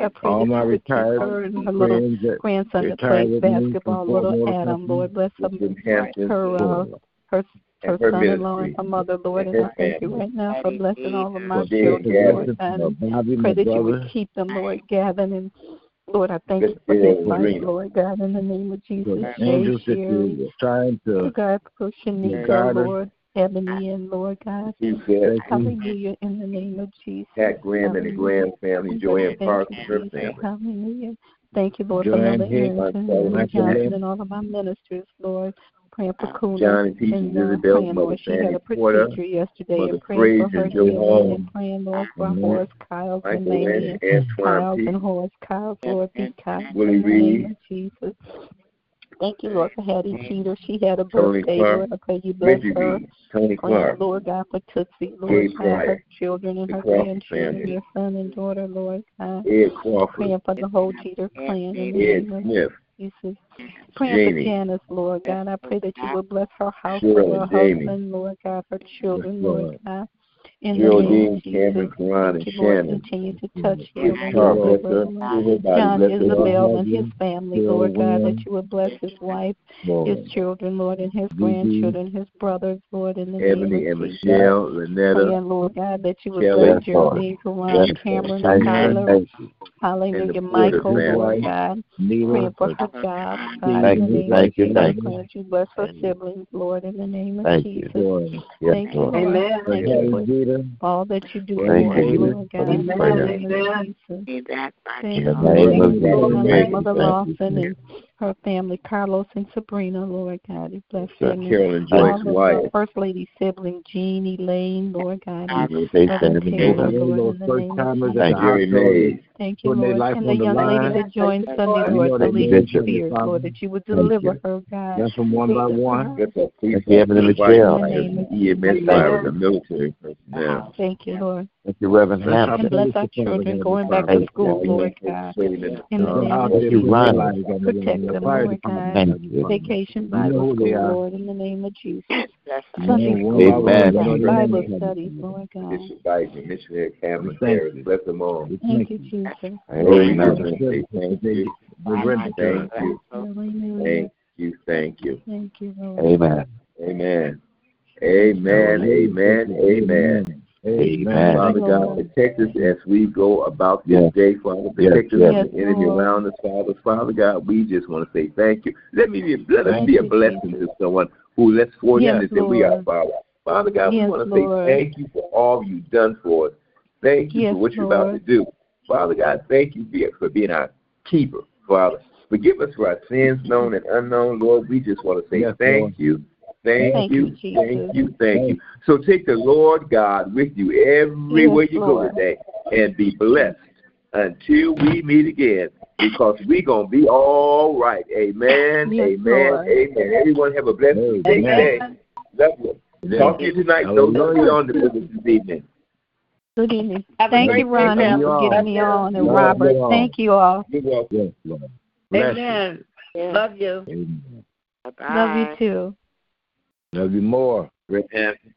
S14: I pray
S6: all my retired
S14: her and her little grandson that plays basketball, little Adam, Lord, bless them, her, uh, her her,
S1: her
S14: son-in-law and her mother, Lord,
S1: and,
S14: and I thank you right now for blessing all of my children, Lord,
S6: i
S14: pray that you would keep them, Lord, gathering Lord, I thank you for
S1: this
S14: life, Lord God, in the name of Jesus.
S6: The angels that you trying to
S14: God,
S6: Proshanika,
S14: Lord, Ebony, and Lord God. Hallelujah, in the name of Jesus.
S1: Pat Graham and the Graham family, Joanne
S14: Parks
S1: and her family.
S14: Hallelujah. Thank you, Lord,
S6: Joanne
S14: for Mother
S1: Harrington,
S14: and all of our ministers, Lord praying for Kuna.
S1: John and Peaches, Isabel,
S14: praying,
S1: Mother
S14: Lord, Sandy she had a pretty
S1: Porter,
S14: picture yesterday
S1: Mother
S14: praying
S1: Frazier, for her
S14: healing and praying, Lord, for
S6: our horse
S14: Horace Kyles and Lady
S1: and
S14: Kyles and horse Kyles, Lord, be kind
S1: Willie
S14: in name Jesus. Thank you, Lord, for Hattie Cheater. She had a
S1: Tony
S14: birthday,
S1: Clark,
S14: I pray you bless her.
S1: Tony Clark.
S14: Lord God, for Tootsie, Lord
S1: Gabe
S14: God, her children and her grandchildren,
S1: family.
S14: your son and daughter, Lord God.
S1: Ed Crawford.
S14: Praying for the whole Cheater clan.
S1: Ed Smith
S14: excuses. Praying for Janice, Lord God. I pray that you will bless her house,
S1: Surely,
S14: her husband, Lord God, her children. Lord God. In the name of
S1: Geraldine,
S14: Jesus.
S1: Cameron, Karan, and
S14: Lord.
S1: Shannon.
S14: Continue to touch
S1: Bless
S14: Lord,
S1: bless
S14: Lord,
S1: bless her body,
S14: John Isabel and his family, Lord God, that you would bless his wife, his children, Lord, and his grandchildren, his brothers, Lord, in the
S1: Ebony
S14: name
S1: and
S14: of Jesus.
S1: Michelle, Lynetta,
S14: Praying, Lord God, that you would bless Geraldine, Karan, Cameron,
S1: Thank you,
S14: Tyler,
S1: thank you.
S14: Hallelujah,
S1: And
S14: Michael, Lord. God,
S6: Nita,
S14: praying for her job, God,
S1: Thank
S14: in the
S1: you,
S14: name
S1: thank
S14: of
S1: you,
S14: Jesus.
S1: thank you.
S14: Praying you bless her siblings, Lord, in the name of Jesus. Thank you,
S1: Lord.
S14: Lord.
S5: Amen.
S14: Thank you for all that you do
S1: Thank
S14: for us,
S1: you.
S14: Lord God, in the
S1: Amen.
S14: name of
S5: Amen.
S14: Jesus.
S7: Be back by
S14: Thank
S1: In
S14: you,
S1: the
S14: Lord.
S1: name of
S14: Thank
S1: Jesus.
S14: you,
S1: Thank you,
S14: Mother
S1: thank you.
S14: Lawson and her family, Carlos and Sabrina, Lord God. You bless
S1: Sir
S14: them.
S1: Carolyn
S14: And
S1: Joyce
S14: all of the
S1: Wyatt.
S14: First Lady sibling, Jean, Elaine, Lord God, and
S1: People say
S14: Reverend
S1: Sammy
S14: Taylor, Lord,
S6: first
S14: name of
S6: timers
S14: Jesus.
S1: Thank
S6: the
S1: Jerry
S6: hospital,
S14: Thank you, Lord. And the
S6: the
S14: young lady that joined Sunday,
S6: You
S14: Lord,
S6: know they
S14: Felicia
S6: need
S1: Bishop.
S14: Spears,
S6: Father.
S14: Lord, that you would deliver her, God.
S6: Bless them one by one.
S1: Bless our police
S11: Thank you, Ebony
S1: officers,
S11: Michelle.
S1: firefighters, EMS fire, the military personnel.
S14: Thank you, Lord.
S11: Thank you, Reverend
S6: Bless
S11: Hampton.
S14: And bless our children going back to school, Lord God. In the
S6: uh,
S14: name of
S6: there
S11: you,
S6: putting their
S11: Ronald.
S6: lives on the line.
S14: Protect
S6: The
S14: them,
S6: fire
S14: Lord
S6: department,
S14: God.
S11: Thank
S6: Heavenly Father.
S14: Vacation
S6: You know
S14: Bible
S6: they
S14: school,
S6: are.
S14: Lord, in the name of Jesus. Sunday school,
S6: one by
S1: Amen.
S6: You know
S14: God.
S6: their
S14: Bible
S6: names, Heavenly
S14: studies,
S6: Father.
S14: Lord God.
S1: Bishop Biden, Missionary Cameron Harris. Bless them all.
S14: Thank
S6: thank
S14: you,
S6: you.
S14: Jesus.
S1: Lord, we
S11: Amen.
S1: just want thank you.
S6: they render to
S1: Thank you. Thank you. Thank you.
S14: Thank you, Lord.
S11: Amen.
S1: Amen. Amen. Amen. Amen.
S11: Amen.
S1: Father God, protect us as we go about this
S11: Yes.
S1: day, Father.
S11: Yes,
S1: Protect us
S11: yes.
S1: from the enemy around us, Father. Father God, we just want to say thank you. Let me be, let us be a blessing
S14: Jesus.
S1: to someone who less fortunate
S14: Yes,
S1: than we are, Father. Father God, we want to say thank you for all you've done for us. Thank you
S14: Yes,
S1: for what you're about to do. Father God, thank you for- for being our keeper, Father. Forgive us for our sins, known and unknown, Lord. We just want to say
S6: Yes,
S1: thank
S6: Lord.
S1: you. Thank,
S14: Thank
S1: you,
S14: you, Jesus.
S1: thank you, thank you. So take the Lord God with you everywhere
S14: Yes,
S1: you go today and be blessed until we meet again because we're going to be all right. Amen,
S14: Yes,
S1: amen,
S14: Lord.
S1: amen. Everyone have a blessed
S6: Amen.
S1: day today. Love you. Talk to you tonight. Those who
S6: Hallelujah.
S1: are on the business this evening.
S14: Good evening.
S5: Have
S14: Thank you,
S5: day,
S14: Ronnie,
S5: family.
S14: for getting me on, and
S6: Love
S14: Robert.
S6: you.
S14: Thank you all.
S1: You're welcome.
S6: Yes, Lord. You.
S5: Amen.
S7: Yeah.
S5: Love you.
S6: Amen.
S7: Bye-bye.
S14: Love you too.
S6: Love be more.
S1: Hampton.